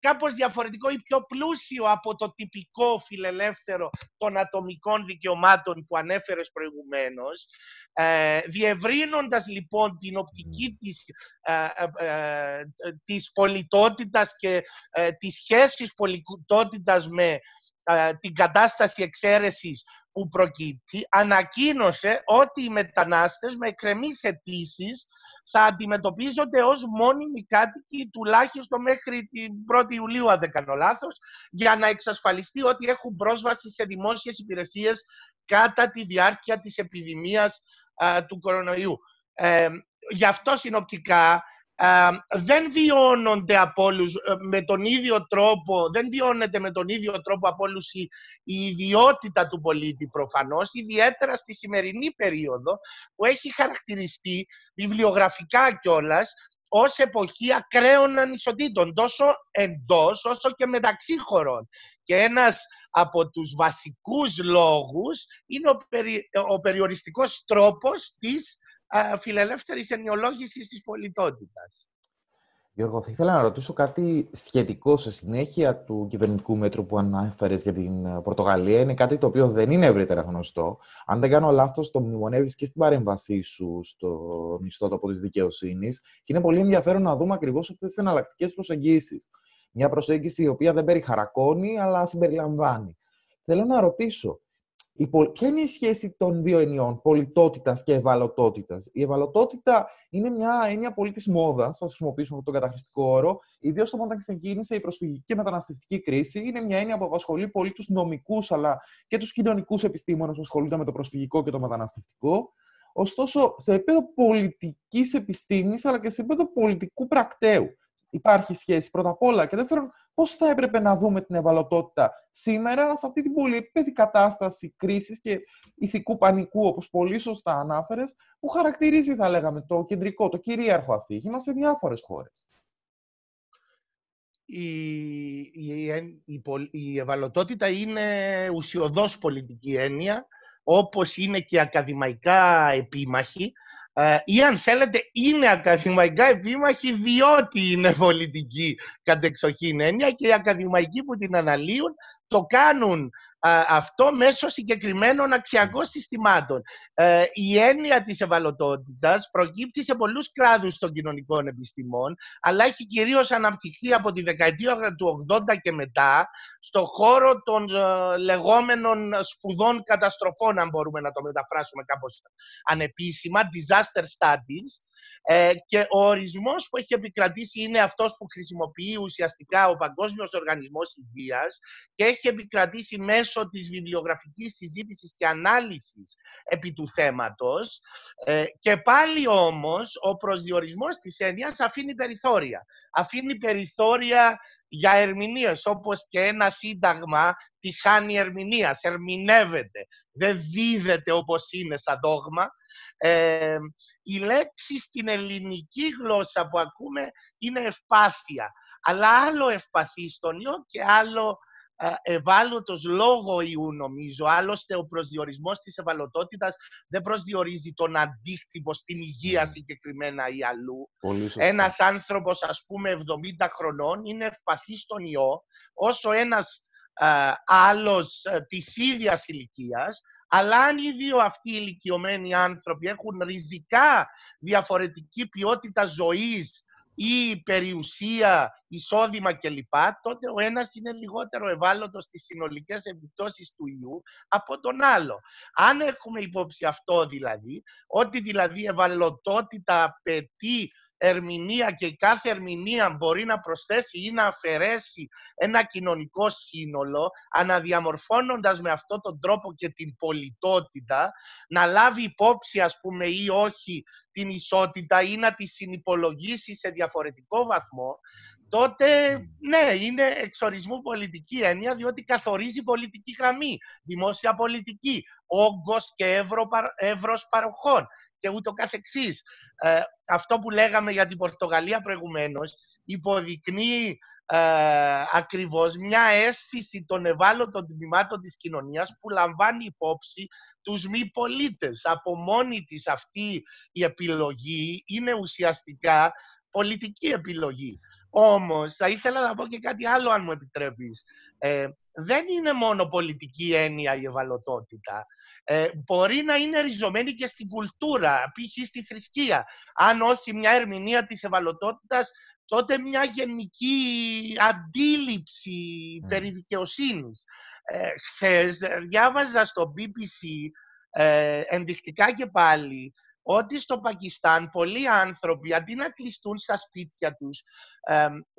B: κάπως διαφορετικό ή πιο πλούσιο από το τυπικό φιλελεύθερο των ατομικών δικαιωμάτων που ανέφερες προηγουμένως, ε, διευρύνοντας λοιπόν την οπτική της, ε, ε, της πολιτότητας και ε, της σχέσης πολιτότητας με την κατάσταση εξαίρεσης που προκύπτει, ανακοίνωσε ότι οι μετανάστες με εκκρεμείς αιτήσεις θα αντιμετωπίζονται ως μόνιμοι κάτοικοι τουλάχιστον μέχρι την 1η Ιουλίου, αν δεν κάνω λάθος, για να εξασφαλιστεί ότι έχουν πρόσβαση σε δημόσιες υπηρεσίες κατά τη διάρκεια της επιδημίας του κορονοϊού. Ε, γι' αυτό συνοπτικά δεν βιώνονται από όλους ε, με τον ίδιο τρόπο, δεν βιώνεται με τον ίδιο τρόπο από όλους η, η ιδιότητα του πολίτη προφανώς, ιδιαίτερα στη σημερινή περίοδο που έχει χαρακτηριστεί βιβλιογραφικά κιόλας ως εποχή ακραίων ανισοτήτων, τόσο εντός όσο και μεταξύ χωρών. Και ένας από τους βασικούς λόγους είναι ο, περι, ο περιοριστικός τρόπος της φιλελεύθερης ενοιολόγηση της πολιτότητας.
A: Γιώργο, θα ήθελα να ρωτήσω κάτι σχετικό σε συνέχεια του κυβερνητικού μέτρου που ανάφερε για την ε, Πορτογαλία. Είναι κάτι το οποίο δεν είναι ευρύτερα γνωστό. Αν δεν κάνω λάθος, το μνημονεύεις και στην παρέμβασή σου στο μισθότοπο της δικαιοσύνης. Και είναι πολύ ενδιαφέρον να δούμε ακριβώς αυτές τις εναλλακτικές προσεγγίσεις. Μια προσέγγιση η οποία δεν περιχαρακώνει, αλλά συμπεριλαμβάνει. Θέλω να ρωτήσω, Ποια είναι η σχέση των δύο ενιών, πολιτότητας και ευαλωτότητας; Η ευαλωτότητα είναι μια έννοια πολύ της μόδας, α χρησιμοποιήσουμε αυτόν τον καταχρηστικό όρο, ιδίως όταν ξεκίνησε η προσφυγική και μεταναστευτική κρίση. Είναι μια έννοια που απασχολεί πολύ τους νομικούς αλλά και τους κοινωνικούς επιστήμονες που ασχολούνται με το προσφυγικό και το μεταναστευτικό. Ωστόσο, σε επίπεδο πολιτικής επιστήμης αλλά και σε επίπεδο πολιτικού πρακτέου υπάρχει σχέση πρώτα απ' όλα. Και δεύτερον, πώς θα έπρεπε να δούμε την ευαλωτότητα σήμερα σε αυτή την πολυεπίπεδη κατάσταση κρίσης και ηθικού πανικού, όπως πολύ σωστά ανάφερες, που χαρακτηρίζει, θα λέγαμε, το κεντρικό, το κυρίαρχο αφήγημα σε διάφορες χώρες.
B: Η, η, η, η ευαλωτότητα είναι ουσιοδός πολιτική έννοια, όπως είναι και ακαδημαϊκά επίμαχη, ε, ή αν θέλετε είναι ακαδημαϊκά επίμαχοι διότι είναι πολιτική κατεξοχήν έννοια και οι ακαδημαϊκοί που την αναλύουν το κάνουν αυτό μέσω συγκεκριμένων αξιακών συστημάτων. Ε, η έννοια της ευαλωτότητας προκύπτει σε πολλούς κράδους των κοινωνικών επιστημών, αλλά έχει κυρίως αναπτυχθεί από τη δεκαετία του 80 και μετά στο χώρο των ε, λεγόμενων σπουδών καταστροφών, αν μπορούμε να το μεταφράσουμε κάπως ανεπίσημα, disaster studies, ε, και ο ορισμός που έχει επικρατήσει είναι αυτός που χρησιμοποιεί ουσιαστικά ο Παγκόσμιος Οργανισμός Υγείας και έχει επικρατήσει μέσω της βιβλιογραφικής συζήτησης και ανάλυσης επί του θέματος ε, και πάλι όμως ο προσδιορισμός της έννοιας αφήνει περιθώρια. Αφήνει περιθώρια για ερμηνείες, όπως και ένα σύνταγμα τη χάνει ερμηνείας, ερμηνεύεται, δεν δίδεται όπως είναι σαν δόγμα. Ε, η λέξη στην ελληνική γλώσσα που ακούμε είναι ευπάθεια, αλλά άλλο ευπαθή στον ιό και άλλο ευάλωτος λόγω ιού νομίζω. Άλλωστε ο προσδιορισμός της ευαλωτότητας δεν προσδιορίζει τον αντίκτυπο στην υγεία συγκεκριμένα ή αλλού. Ένας άνθρωπος ας πούμε 70 χρονών είναι ευπαθής στον ιό όσο ένας α, άλλος α, της ίδιας ηλικίας αλλά αν οι δύο αυτοί οι ηλικιωμένοι άνθρωποι έχουν ριζικά διαφορετική ποιότητα ζωής ή περιουσία, εισόδημα κλπ, τότε ο ένας είναι λιγότερο ευάλωτος στις συνολικές επιπτώσεις του ιού από τον άλλο. Αν έχουμε υπόψη αυτό δηλαδή, ότι δηλαδή ευαλωτότητα απαιτεί ερμηνεία και κάθε ερμηνεία μπορεί να προσθέσει ή να αφαιρέσει ένα κοινωνικό σύνολο, αναδιαμορφώνοντας με αυτόν τον τρόπο και την πολιτότητα, να λάβει υπόψη ας πούμε ή όχι την ισότητα ή να τη συνυπολογίσει σε διαφορετικό βαθμό, τότε ναι, είναι εξορισμού πολιτική έννοια, διότι καθορίζει πολιτική γραμμή, δημόσια πολιτική, όγκος και εύρο, εύρος παροχών και ούτω καθεξής. Ε, αυτό που λέγαμε για την Πορτογαλία προηγουμένως υποδεικνύει ε, ακριβώς μια αίσθηση των ευάλωτων τμήματων της κοινωνίας που λαμβάνει υπόψη τους μη πολίτες. Από μόνη της αυτή η επιλογή είναι ουσιαστικά πολιτική επιλογή. Όμως θα ήθελα να πω και κάτι άλλο αν μου επιτρέπεις. Ε, δεν είναι μόνο πολιτική έννοια η ευαλωτότητα. Ε, μπορεί να είναι ριζωμένη και στην κουλτούρα, π.χ. στη θρησκεία. Αν όχι μια ερμηνεία της ευαλωτότητας, τότε μια γενική αντίληψη mm. περί δικαιοσύνης. Ε, χθες διάβαζα στο BBC ε, ενδεικτικά και πάλι ότι στο Πακιστάν πολλοί άνθρωποι αντί να κλειστούν στα σπίτια τους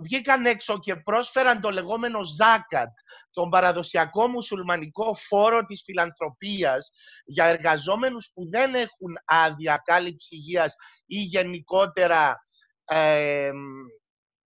B: βγήκαν έξω και πρόσφεραν το λεγόμενο ζάκατ, τον παραδοσιακό μουσουλμανικό φόρο της φιλανθρωπίας για εργαζόμενους που δεν έχουν άδεια κάλυψη υγείας ή γενικότερα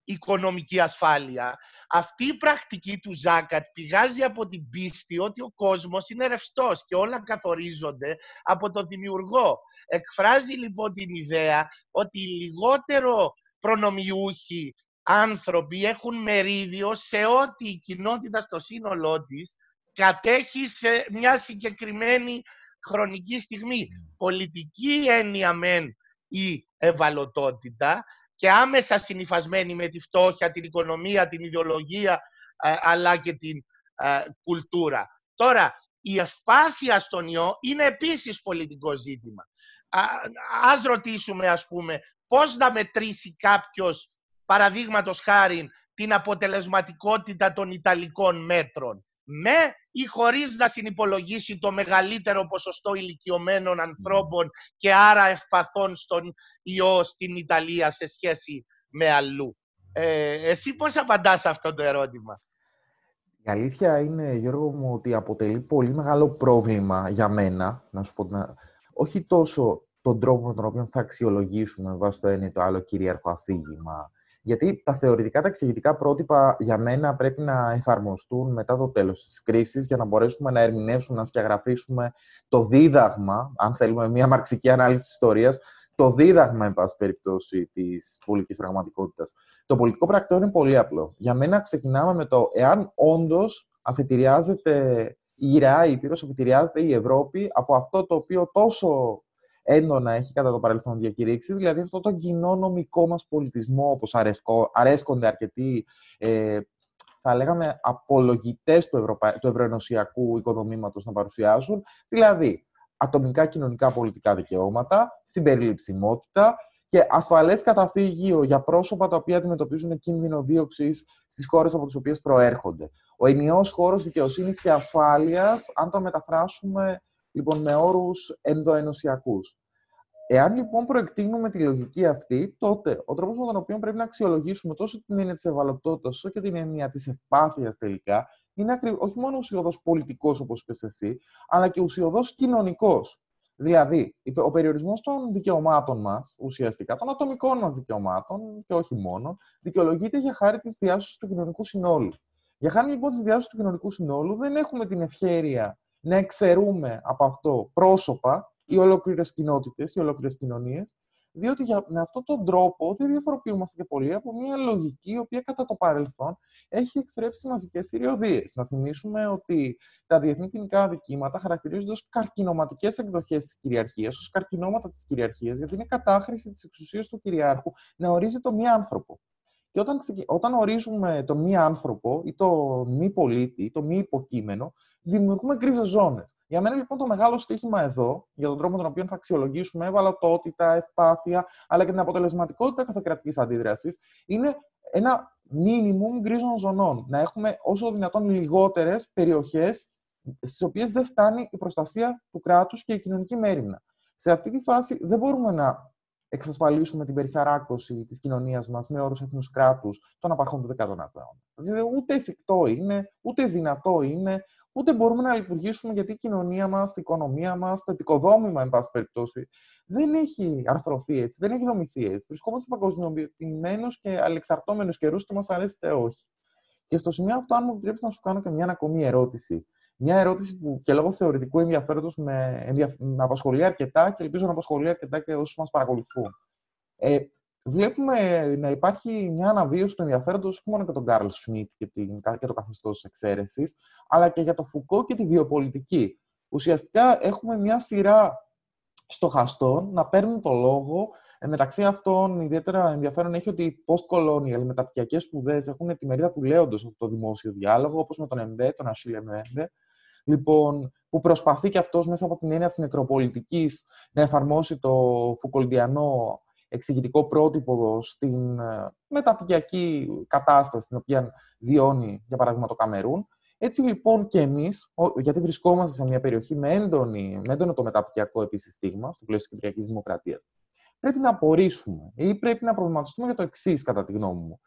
B: οικονομική ασφάλεια. Αυτή η πρακτική του Ζάκατ πηγάζει από την πίστη ότι ο κόσμος είναι ρευστός και όλα καθορίζονται από τον δημιουργό. Εκφράζει λοιπόν την ιδέα ότι οι λιγότερο προνομιούχοι άνθρωποι έχουν μερίδιο σε ό,τι η κοινότητα στο σύνολό της κατέχει σε μια συγκεκριμένη χρονική στιγμή. Πολιτική έννοια μεν η ευαλωτότητα, και άμεσα συνειφασμένη με τη φτώχεια, την οικονομία, την ιδεολογία, ε, αλλά και την ε, κουλτούρα. Τώρα, η ευπάθεια στον ιό είναι επίσης πολιτικό ζήτημα. Α, ας ρωτήσουμε, ας πούμε, πώς να μετρήσει κάποιος, παραδείγματος χάρη, την αποτελεσματικότητα των Ιταλικών μέτρων με ή χωρίς να συνυπολογίσει το μεγαλύτερο ποσοστό ηλικιωμένων ανθρώπων και άρα ευπαθών στον ιό στην Ιταλία σε σχέση με αλλού. Ε, εσύ πώς απαντάς σε αυτό το ερώτημα;
A: Η αλήθεια είναι, Γιώργο μου, ότι αποτελεί πολύ μεγάλο πρόβλημα για μένα, να σου πω, να... όχι τόσο τον τρόπο με τον οποίο θα αξιολογήσουμε βάσει το ένα ή το άλλο κυρίαρχο αφήγημα Γιατί τα θεωρητικά, τα εξηγητικά πρότυπα για μένα πρέπει να εφαρμοστούν μετά το τέλος της κρίσης για να μπορέσουμε να ερμηνεύσουμε, να σκιαγραφίσουμε το δίδαγμα, αν θέλουμε μια μαρξική ανάλυση της ιστορίας, το δίδαγμα, εν πάση περιπτώσει, της πολιτικής πραγματικότητας. Το πολιτικό πρακτορείο είναι πολύ απλό. Για μένα ξεκινάμε με το εάν όντως αφετηριάζεται η Γυραιά Ήπειρος, αφετηριάζεται η Ευρώπη από αυτό το οποίο τόσο έντονα έχει κατά το παρελθόν διακηρύξει, δηλαδή αυτό το κοινό νομικό μας πολιτισμό, όπως αρέσκονται αρκετοί, ε, θα λέγαμε, απολογητές του, Ευρωπα... του ευρωενωσιακού οικοδομήματος να παρουσιάσουν, δηλαδή ατομικά κοινωνικά πολιτικά δικαιώματα, συμπεριληψιμότητα και ασφαλές καταφύγιο για πρόσωπα τα οποία αντιμετωπίζουν κίνδυνο δίωξης στις χώρες από τις οποίες προέρχονται. Ο ενιαίος χώρος δικαιοσύνης και ασφάλειας, αν το μεταφράσουμε λοιπόν, με όρους ενδοενωσιακούς. Εάν λοιπόν προεκτείνουμε τη λογική αυτή, τότε ο τρόπος με τον οποίο πρέπει να αξιολογήσουμε τόσο την έννοια της ευαλωτότητας, όσο και την έννοια της ευπάθειας τελικά, είναι όχι μόνο ουσιοδός πολιτικός, όπως είπες εσύ, αλλά και ουσιοδός κοινωνικός. Δηλαδή, ο περιορισμός των δικαιωμάτων μας, ουσιαστικά των ατομικών μας δικαιωμάτων και όχι μόνο, δικαιολογείται για χάρη της διάσωσης του κοινωνικού συνόλου. Για χάρη λοιπόν της διάσωσης του κοινωνικού συνόλου, δεν έχουμε την ευχαίρεια να εξαιρούμε από αυτό πρόσωπα ή ολόκληρες κοινότητες ή ολόκληρες κοινωνίες, διότι για, με αυτόν τον τρόπο δεν διαφοροποιούμαστε και πολύ από μια λογική η οποία κατά το παρελθόν έχει εκθρέψει μαζικές θηριωδίες. Να θυμίσουμε ότι τα διεθνή ποινικά αδικήματα χαρακτηρίζονται ως καρκινωματικές εκδοχές της κυριαρχίας, ως καρκινώματα της κυριαρχίας, γιατί είναι κατάχρηση της εξουσίας του κυριάρχου να ορίζει το μία άνθρωπο. Και όταν, όταν ορίζουμε το μη άνθρωπο ή το μη πολίτη ή το μη υποκείμενο, δημιουργούμε γκρίζε ζώνες. Για μένα λοιπόν το μεγάλο στοίχημα εδώ, για τον τρόπο με τον οποίο θα αξιολογήσουμε ευαλωτότητα, ευπάθεια, αλλά και την αποτελεσματικότητα κάθε κρατική αντίδρασης, είναι ένα minimum γκρίζων ζωνών. Να έχουμε όσο δυνατόν λιγότερες περιοχές στις οποίες δεν φτάνει η προστασία του κράτους και η κοινωνική μέρημνα. Σε αυτή τη φάση δεν μπορούμε να εξασφαλίσουμε την περιχαράκωση της κοινωνίας μας με όρους εθνούς κράτους των απαρχών του 19ου αιώνα. Δηλαδή, ούτε εφικτό είναι, ούτε δυνατό είναι, ούτε μπορούμε να λειτουργήσουμε γιατί η κοινωνία μας, η οικονομία μας, το επικοδόμημα, εν πάση περιπτώσει, δεν έχει αρθρωθεί έτσι, δεν έχει δομηθεί έτσι. Βρισκόμαστε παγκοσμιοποιημένους και αλεξαρτώμενους καιρούς, είτε μας αρέσει είτε όχι. Και στο σημείο αυτό, αν μου επιτρέψεις να σου κάνω και μια ακόμη ερώτηση. Μια ερώτηση που και λόγω θεωρητικού ενδιαφέροντος με, με απασχολεί αρκετά και ελπίζω να απασχολεί αρκετά και όσους μας παρακολουθούν. Ε, βλέπουμε να υπάρχει μια αναβίωση του ενδιαφέροντος όχι μόνο για τον Καρλ Σμιτ και, και το καθεστώς της εξαίρεσης, αλλά και για το Φουκώ και τη βιοπολιτική. Ουσιαστικά έχουμε μια σειρά στοχαστών να παίρνουν το λόγο. Ε, μεταξύ αυτών, ιδιαίτερα ενδιαφέρον έχει ότι οι post-colonial, οι μεταποικιακές σπουδές, έχουν τη μερίδα του λέοντος από το δημόσιο διάλογο, όπως με τον Εμπέμπε, τον Ασίλ Εμπέμπε, λοιπόν, που προσπαθεί και αυτός μέσα από την έννοια της νεκροπολιτικής να εφαρμόσει το φουκολντιανό εξηγητικό πρότυπο στην ε, μεταπτυχιακή κατάσταση την οποία βιώνει, για παράδειγμα, το Καμερούν. Έτσι λοιπόν και εμείς, γιατί βρισκόμαστε σε μια περιοχή με, έντονη, με έντονο το μεταπτυχιακό επίσης στίγμα, στο πλαίσιο της Κυπριακής Δημοκρατίας, πρέπει να απορρίσουμε ή πρέπει να προβληματιστούμε για το εξής, κατά τη γνώμη μου.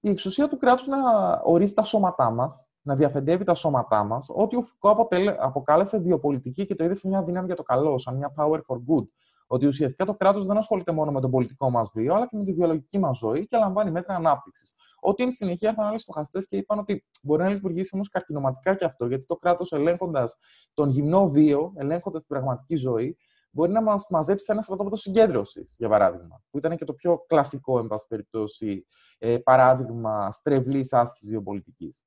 A: Η εξουσία του κράτους να ορίσει τα σώματά μας, να διαφεντεύει τα σώματά μας, ότι ο Φουκώ αποκάλεσε βιοπολιτική και το είδε σε μια δύναμη για το καλό, σαν μια power for good. Ότι ουσιαστικά το κράτος δεν ασχολείται μόνο με τον πολιτικό μας βίο, αλλά και με τη βιολογική μας ζωή και λαμβάνει μέτρα ανάπτυξης. Ότι εν συνεχεία ήρθαν άλλοι στοχαστές και είπαν ότι μπορεί να λειτουργήσει όμως καρκινωματικά και αυτό, γιατί το κράτος ελέγχοντας τον γυμνό βίο, ελέγχοντας την πραγματική ζωή, μπορεί να μας μαζέψει σε ένα στρατόπεδο συγκέντρωσης, για παράδειγμα, που ήταν και το πιο κλασικό, εν πάση περιπτώσει, ε, παράδειγμα στρεβλής άσκησης βιοπολιτικής.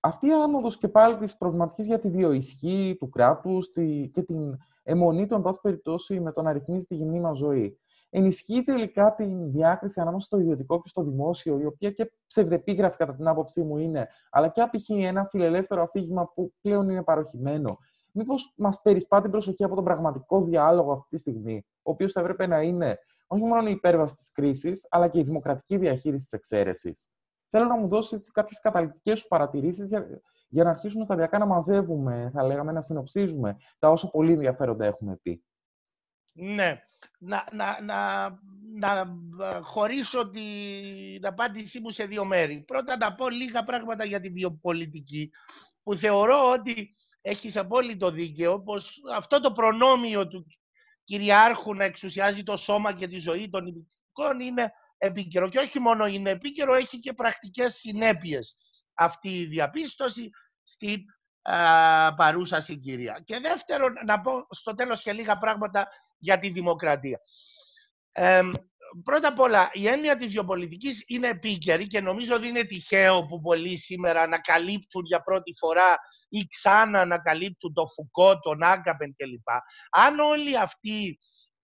A: Αυτή η άνοδος και πάλι της προβληματικής για τη βιοισχύ του κράτους και την αιμονή του, εν πάση περιπτώσει, με το να ρυθμίζει τη γυμνή μας ζωή. Ενισχύει τελικά την διάκριση ανάμεσα στο ιδιωτικό και στο δημόσιο, η οποία και ψευδεπίγραφη κατά την άποψή μου είναι, αλλά και απηχεί ένα φιλελεύθερο αφήγημα που πλέον είναι παροχημένο. Μήπως μας περισπά την προσοχή από τον πραγματικό διάλογο αυτή τη στιγμή, ο οποίος θα έπρεπε να είναι όχι μόνο η υπέρβαση της κρίσης, αλλά και η δημοκρατική διαχείριση της εξαίρεσης. Θέλω να μου δώσεις κάποιες καταληκτικές σου παρατηρήσεις για, για να αρχίσουμε σταδιακά να μαζεύουμε, θα λέγαμε, να συνοψίζουμε τα όσο πολύ ενδιαφέροντα έχουμε πει.
B: Ναι. Να, να, να, να χωρίσω την απάντησή μου σε δύο μέρη. Πρώτα να πω λίγα πράγματα για τη βιοπολιτική, που θεωρώ ότι έχεις απόλυτο δίκαιο, πως αυτό το προνόμιο του κυριάρχου να εξουσιάζει το σώμα και τη ζωή των υπηκών είναι επίκαιρο. Και όχι μόνο είναι επίκαιρο, έχει και πρακτικές συνέπειες αυτή η διαπίστωση στην παρούσα συγκυρία. Και δεύτερον, να πω στο τέλος και λίγα πράγματα για τη δημοκρατία. πρώτα απ' όλα, η έννοια της γεωπολιτικής είναι επίκαιρη και νομίζω ότι είναι τυχαίο που πολλοί σήμερα ανακαλύπτουν για πρώτη φορά ή ξανά ανακαλύπτουν το Φουκό, τον Άγκαπεν κλπ. Αν όλοι αυτοί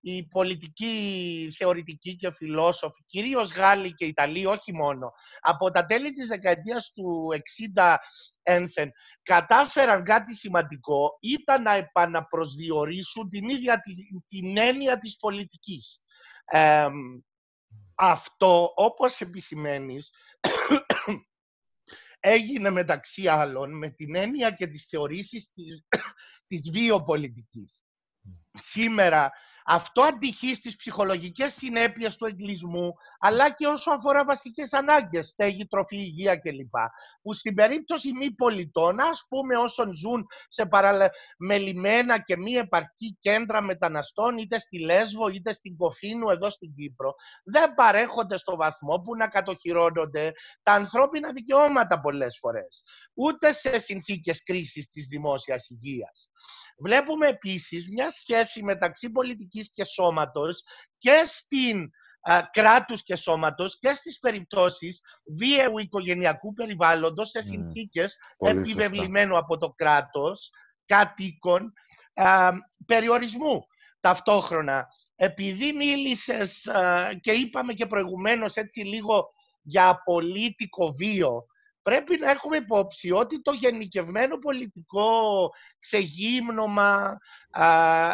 B: οι πολιτικοί, θεωρητικοί και φιλόσοφοι, κυρίως Γάλλοι και Ιταλοί, όχι μόνο, από τα τέλη της δεκαετίας του 60 ένθεν, κατάφεραν κάτι σημαντικό, ήταν να επαναπροσδιορίσουν την ίδια την, έννοια της πολιτικής. αυτό, όπως επισημαίνεις, έγινε μεταξύ άλλων με την έννοια και τις θεωρήσεις της, της βιοπολιτικής. Σήμερα αυτό αντυχεί στις ψυχολογικές συνέπειες του εγκλισμού, αλλά και όσο αφορά βασικές ανάγκες, στέγη, τροφή, υγεία κλπ. Που στην περίπτωση μη πολιτών, ας πούμε όσων ζουν σε παραμελημένα και μη επαρκή κέντρα μεταναστών, είτε στη Λέσβο είτε στην Κοφίνου εδώ στην Κύπρο, δεν παρέχονται στο βαθμό που να κατοχυρώνονται τα ανθρώπινα δικαιώματα πολλές φορές, ούτε σε συνθήκες κρίσης της δημόσιας υγείας. Βλέπουμε επίσης μια σχέση μεταξύ πολιτικής και σώματος και στην α, κράτους και σώματος και στις περιπτώσεις βίαιου οικογενειακού περιβάλλοντος σε συνθήκες mm, επιβεβλημένου από το κράτος, κατοίκων, περιορισμού. Ταυτόχρονα, επειδή μίλησες και είπαμε και προηγουμένως έτσι λίγο για απολύτικο βίο, πρέπει να έχουμε υπόψη ότι το γενικευμένο πολιτικό ξεγύμνομα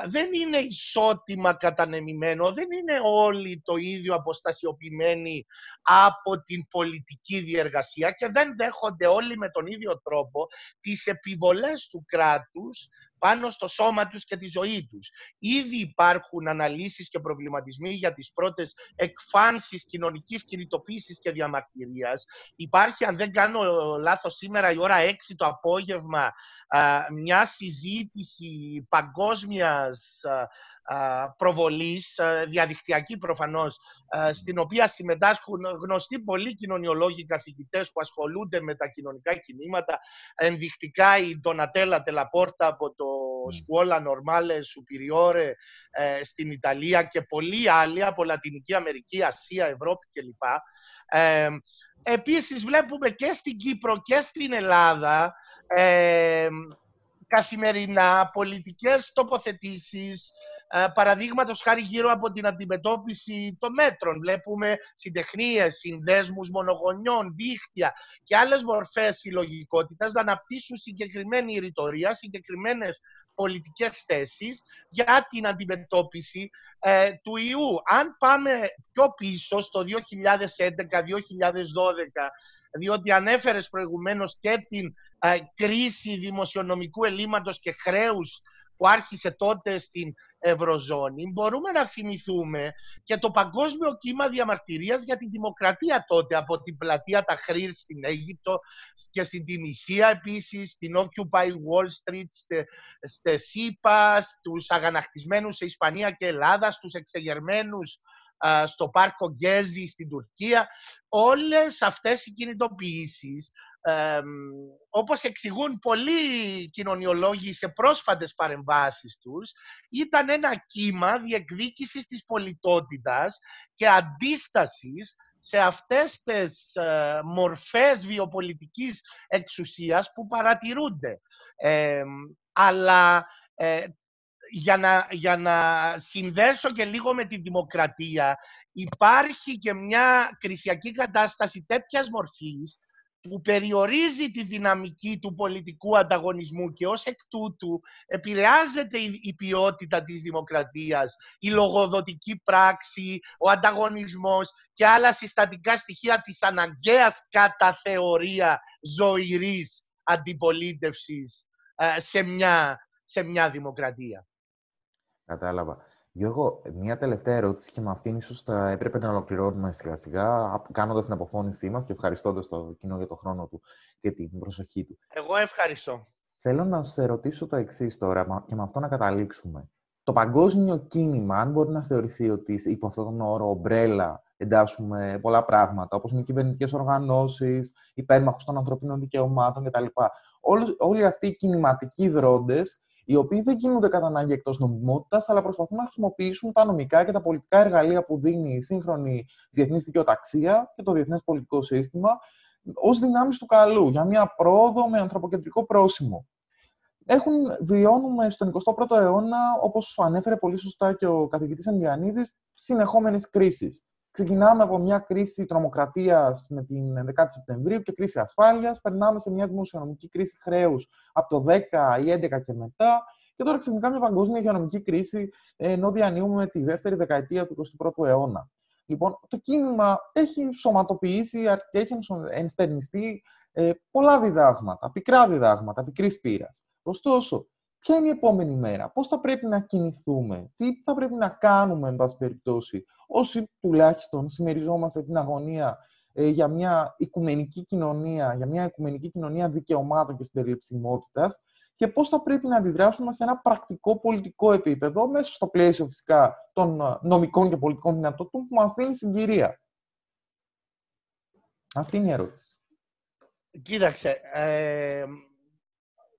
B: δεν είναι ισότιμα κατανεμημένο, δεν είναι όλοι το ίδιο αποστασιοποιημένοι από την πολιτική διεργασία και δεν δέχονται όλοι με τον ίδιο τρόπο τις επιβολές του κράτους πάνω στο σώμα τους και τη ζωή τους. Ήδη υπάρχουν αναλύσεις και προβληματισμοί για τις πρώτες εκφάνσεις κοινωνικής κινητοποίησης και διαμαρτυρίας. Υπάρχει, αν δεν κάνω λάθος σήμερα, η ώρα 6 το απόγευμα, μια συζήτηση παγκόσμιας προβολής, διαδικτυακή προφανώς, στην οποία συμμετάσχουν γνωστοί πολλοί κοινωνιολόγοι καθηγητές που ασχολούνται με τα κοινωνικά κινήματα, ενδεικτικά η Ντονατέλα Τελαπόρτα από το Σκουόλα Νορμάλε Superiore ε, στην Ιταλία και πολλοί άλλοι από Λατινική Αμερική, Ασία, Ευρώπη κλπ. Ε, επίσης βλέπουμε και στην Κύπρο και στην Ελλάδα ε, καθημερινά πολιτικές τοποθετήσεις, ε, παραδείγματος χάρη γύρω από την αντιμετώπιση των μέτρων. Βλέπουμε συντεχνίες, συνδέσμους μονογονιών, δίχτυα και άλλες μορφές συλλογικότητας να αναπτύσσουν συγκεκριμένη ρητορία, συγκεκριμένες πολιτικές θέσεις για την αντιμετώπιση ε, του ιού. Αν πάμε πιο πίσω στο 2011-2012, διότι ανέφερες προηγουμένως και την ε, κρίση δημοσιονομικού ελλείμματος και χρέους που άρχισε τότε στην Ευρωζώνη, μπορούμε να θυμηθούμε και το παγκόσμιο κύμα διαμαρτυρίας για την δημοκρατία τότε από την πλατεία Ταχρήρ στην Αίγυπτο και στην Τινησία επίσης, στην Occupy Wall Street, στη ΣΥΠΑ, στους αγανακτισμένους σε Ισπανία και Ελλάδα, στους εξεγερμένους στο πάρκο Γκέζι στην Τουρκία. Όλες αυτές οι κινητοποιήσεις ε, όπως εξηγούν πολλοί κοινωνιολόγοι σε πρόσφατες παρεμβάσεις τους, ήταν ένα κύμα διεκδίκησης της πολιτότητας και αντίστασης σε αυτές τις ε, μορφές βιοπολιτικής εξουσίας που παρατηρούνται. αλλά ε, για, να, για να συνδέσω και λίγο με τη δημοκρατία, υπάρχει και μια κρισιακή κατάσταση τέτοιας μορφής που περιορίζει τη δυναμική του πολιτικού ανταγωνισμού και ως εκ τούτου επηρεάζεται η ποιότητα της δημοκρατίας, η λογοδοτική πράξη, ο ανταγωνισμός και άλλα συστατικά στοιχεία της αναγκαίας κατά θεωρία ζωηρής αντιπολίτευσης ε, σε μια, σε μια δημοκρατία.
A: Κατάλαβα. Γιώργο, μια τελευταία ερώτηση και με αυτήν ίσως θα έπρεπε να ολοκληρώνουμε σιγά σιγά, κάνοντας την αποφώνησή μας και ευχαριστώντας το κοινό για το χρόνο του και την προσοχή του.
B: Εγώ ευχαριστώ.
A: Θέλω να σε ρωτήσω το εξής τώρα και με αυτό να καταλήξουμε. Το παγκόσμιο κίνημα, αν μπορεί να θεωρηθεί ότι υπό αυτόν τον όρο ομπρέλα εντάσσουμε πολλά πράγματα, όπως είναι οι κυβερνητικές οργανώσεις, υπέρμαχους των ανθρωπίνων δικαιωμάτων κτλ. Όλοι, όλοι αυτοί οι κινηματικοί δρόντες, οι οποίοι δεν κινούνται κατά ανάγκη εκτός νομιμότητας, αλλά προσπαθούν να χρησιμοποιήσουν τα νομικά και τα πολιτικά εργαλεία που δίνει η σύγχρονη διεθνής δικαιοταξία και το διεθνές πολιτικό σύστημα, ως δυνάμεις του καλού, για μια πρόοδο με ανθρωποκεντρικό πρόσημο έχουν, βιώνουμε στον 21ο αιώνα, όπως ανέφερε πολύ σωστά και ο καθηγητής Ανδριανίδης, συνεχόμενες κρίσεις. Ξεκινάμε από μια κρίση τρομοκρατίας με την 11η Σεπτεμβρίου και κρίση ασφάλειας, περνάμε σε μια δημοσιονομική κρίση χρέους από το 10 ή 11 και μετά, και τώρα ξαφνικά μια παγκόσμια υγειονομική κρίση, ενώ διανύουμε τη δεύτερη δεκαετία του 21ου αιώνα. Λοιπόν, το κίνημα έχει σωματοποιήσει και έχει ενστερνιστεί ε, πολλά διδάγματα, πικρά διδάγματα, πικρής πείρας. Ωστόσο, ποια είναι η επόμενη μέρα, πώς θα πρέπει να κινηθούμε, τι θα πρέπει να κάνουμε, εν πάση περιπτώσει, όσοι τουλάχιστον συμμεριζόμαστε την αγωνία ε, για μια οικουμενική κοινωνία, για μια οικουμενική κοινωνία δικαιωμάτων και συμπεριληψιμότητας και πώς θα πρέπει να αντιδράσουμε σε ένα πρακτικό πολιτικό επίπεδο, μέσα στο πλαίσιο φυσικά των ε, νομικών και πολιτικών δυνατότητων που μας δίνει συγκυρία. Αυτή είναι η ερώτηση.
B: Κοίταξε, ε,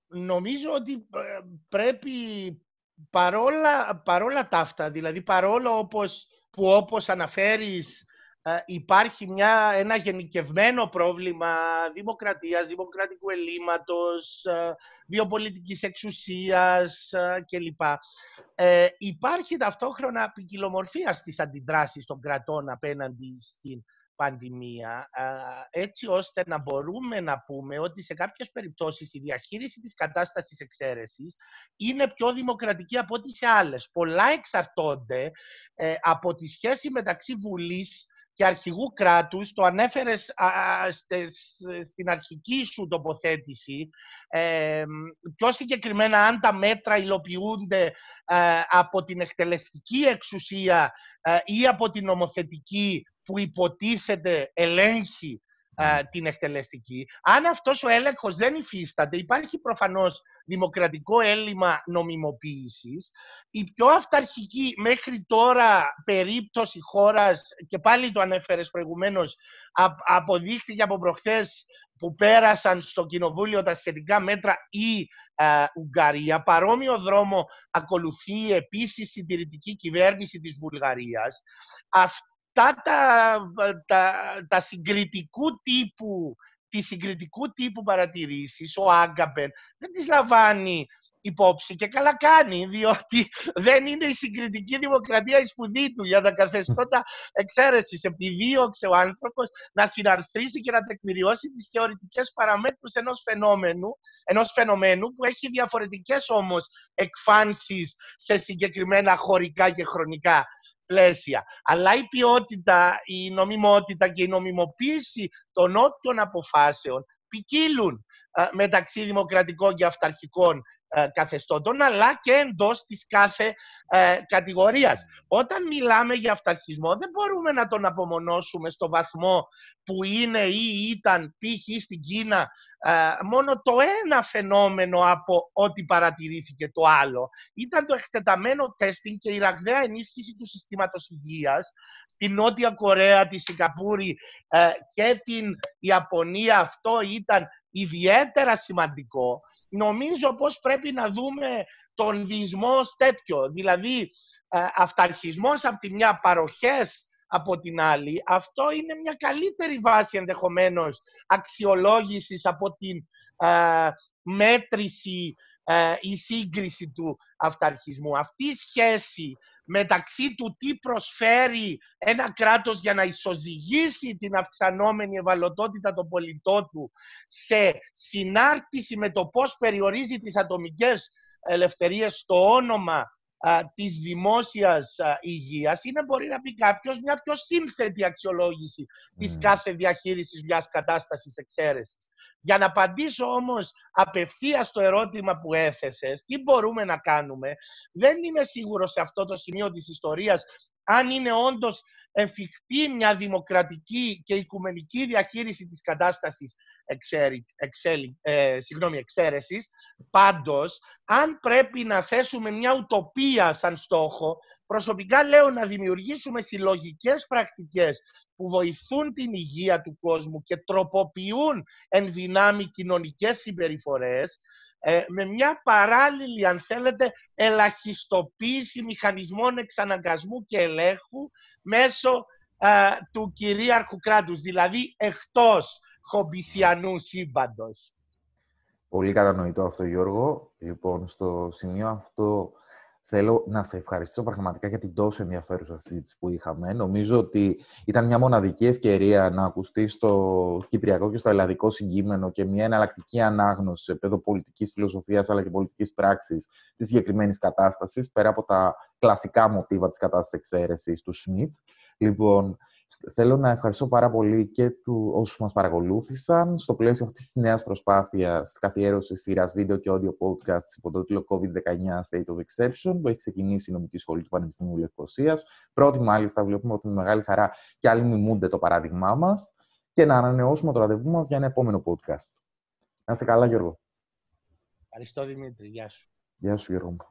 B: νομίζω ότι ε, πρέπει παρόλα, παρόλα τα αυτά, δηλαδή παρόλο όπως, που όπως αναφέρεις ε, υπάρχει μια, ένα γενικευμένο πρόβλημα δημοκρατίας, δημοκρατικού ελλείμματος, ε, βιοπολιτικής εξουσίας κλπ. υπάρχει ταυτόχρονα ποικιλομορφία στις αντιδράσεις των κρατών απέναντι στην πανδημία, έτσι ώστε να μπορούμε να πούμε ότι σε κάποιες περιπτώσεις η διαχείριση της κατάστασης εξαίρεσης είναι πιο δημοκρατική από ό,τι σε άλλες. Πολλά εξαρτώνται ε, από τη σχέση μεταξύ Βουλής και αρχηγού κράτους, το ανέφερες στην αρχική σου τοποθέτηση, ε, πιο συγκεκριμένα αν τα μέτρα υλοποιούνται ε, από την εκτελεστική εξουσία ή από την νομοθετική που υποτίθεται ελέγχει την εκτελεστική. Αν αυτός ο έλεγχος δεν υφίσταται, υπάρχει προφανώς δημοκρατικό έλλειμμα νομιμοποίησης. Η πιο αυταρχική μέχρι τώρα περίπτωση χώρας, και πάλι το ανέφερες προηγουμένως, αποδείχθηκε από προχθές που πέρασαν στο Κοινοβούλιο τα σχετικά μέτρα η Ουγγαρία. Παρόμοιο δρόμο ακολουθεί επίσης η συντηρητική κυβέρνηση της Βουλγαρίας αυτά τα, τα, τα συγκριτικού τύπου, τη συγκριτικού τύπου παρατηρήσεις, ο Άγκαμπερ δεν τις λαμβάνει υπόψη και καλά κάνει, διότι δεν είναι η συγκριτική δημοκρατία η σπουδή του για τα καθεστώτα εξαίρεσης. Επιδίωξε ο άνθρωπος να συναρθρήσει και να τεκμηριώσει τις θεωρητικές παραμέτρους ενός φαινόμενου, ενός φαινομένου που έχει διαφορετικές όμως εκφάνσεις σε συγκεκριμένα χωρικά και χρονικά πλαίσια. Αλλά η ποιότητα, η νομιμότητα και η νομιμοποίηση των όποιων αποφάσεων ποικίλουν μεταξύ δημοκρατικών και αυταρχικών ε, καθεστώτων, αλλά και εντός της κάθε ε, κατηγορίας. Όταν μιλάμε για αυταρχισμό, δεν μπορούμε να τον απομονώσουμε στο βαθμό που είναι ή ήταν π.χ. στην Κίνα ε, μόνο το ένα φαινόμενο από ό,τι παρατηρήθηκε το άλλο. Ήταν το εκτεταμένο τέστινγκ και η ραγδαία ενίσχυση του συστήματος υγείας στη Νότια Κορέα, τη Σιγκαπούρη και την Ιαπωνία. Αυτό ήταν ιδιαίτερα σημαντικό, νομίζω πως πρέπει να δούμε τον διεισμός τέτοιο. Δηλαδή, ε, αυταρχισμός από τη μια, παροχές από την άλλη. Αυτό είναι μια καλύτερη βάση ενδεχομένως αξιολόγησης από την ε, μέτρηση ε, η σύγκριση του αυταρχισμού. Αυτή η σχέση μεταξύ του τι προσφέρει ένα κράτος για να ισοζυγίσει την αυξανόμενη ευαλωτότητα των πολιτών του σε συνάρτηση με το πώς περιορίζει τις ατομικές ελευθερίες στο όνομα α, της δημόσιας α, υγείας είναι μπορεί να πει κάποιος μια πιο σύνθετη αξιολόγηση της κάθε διαχείρισης μιας κατάστασης εξαίρεσης. Για να απαντήσω όμως απευθείας στο ερώτημα που έθεσες, τι μπορούμε να κάνουμε, δεν είμαι σίγουρος σε αυτό το σημείο της ιστορίας αν είναι όντως εφικτή μια δημοκρατική και οικουμενική διαχείριση της κατάστασης εξέρι, εξέλι, ε, συγγνώμη, εξαίρεσης. Πάντως, αν πρέπει να θέσουμε μια ουτοπία σαν στόχο, προσωπικά λέω να δημιουργήσουμε συλλογικές πρακτικές που βοηθούν την υγεία του κόσμου και τροποποιούν εν δυνάμει κοινωνικές συμπεριφορές, ε, με μια παράλληλη, αν θέλετε, ελαχιστοποίηση μηχανισμών εξαναγκασμού και ελέγχου μέσω ε, του κυρίαρχου κράτους, δηλαδή εκτός χομπισιανού σύμπαντος.
A: Πολύ κατανοητό αυτό, Γιώργο. Λοιπόν, στο σημείο αυτό θέλω να σε ευχαριστήσω πραγματικά για την τόσο ενδιαφέρουσα συζήτηση που είχαμε. Νομίζω ότι ήταν μια μοναδική ευκαιρία να ακουστεί στο κυπριακό και στο ελλαδικό συγκείμενο και μια εναλλακτική ανάγνωση σε επίπεδο πολιτικής φιλοσοφίας αλλά και πολιτικής πράξης της συγκεκριμένης κατάστασης, πέρα από τα κλασικά μοτίβα της κατάστασης εξαίρεσης του Σμιτ. Λοιπόν, Θέλω να ευχαριστώ πάρα πολύ και του όσους μας παρακολούθησαν στο πλαίσιο αυτής της νέας προσπάθειας καθιέρωσης σειράς βίντεο και audio podcast υπό το τίτλο COVID-19 State of Exception που έχει ξεκινήσει η Νομική Σχολή του Πανεπιστημίου Λευκοσίας. Πρώτη μάλιστα βλέπουμε ότι με μεγάλη χαρά και άλλοι μιμούνται το παράδειγμά μας και να ανανεώσουμε το ραντεβού μας για ένα επόμενο podcast. Να είσαι καλά Γιώργο.
B: Ευχαριστώ Δημήτρη. Γεια σου.
A: Γεια σου Γιώργο.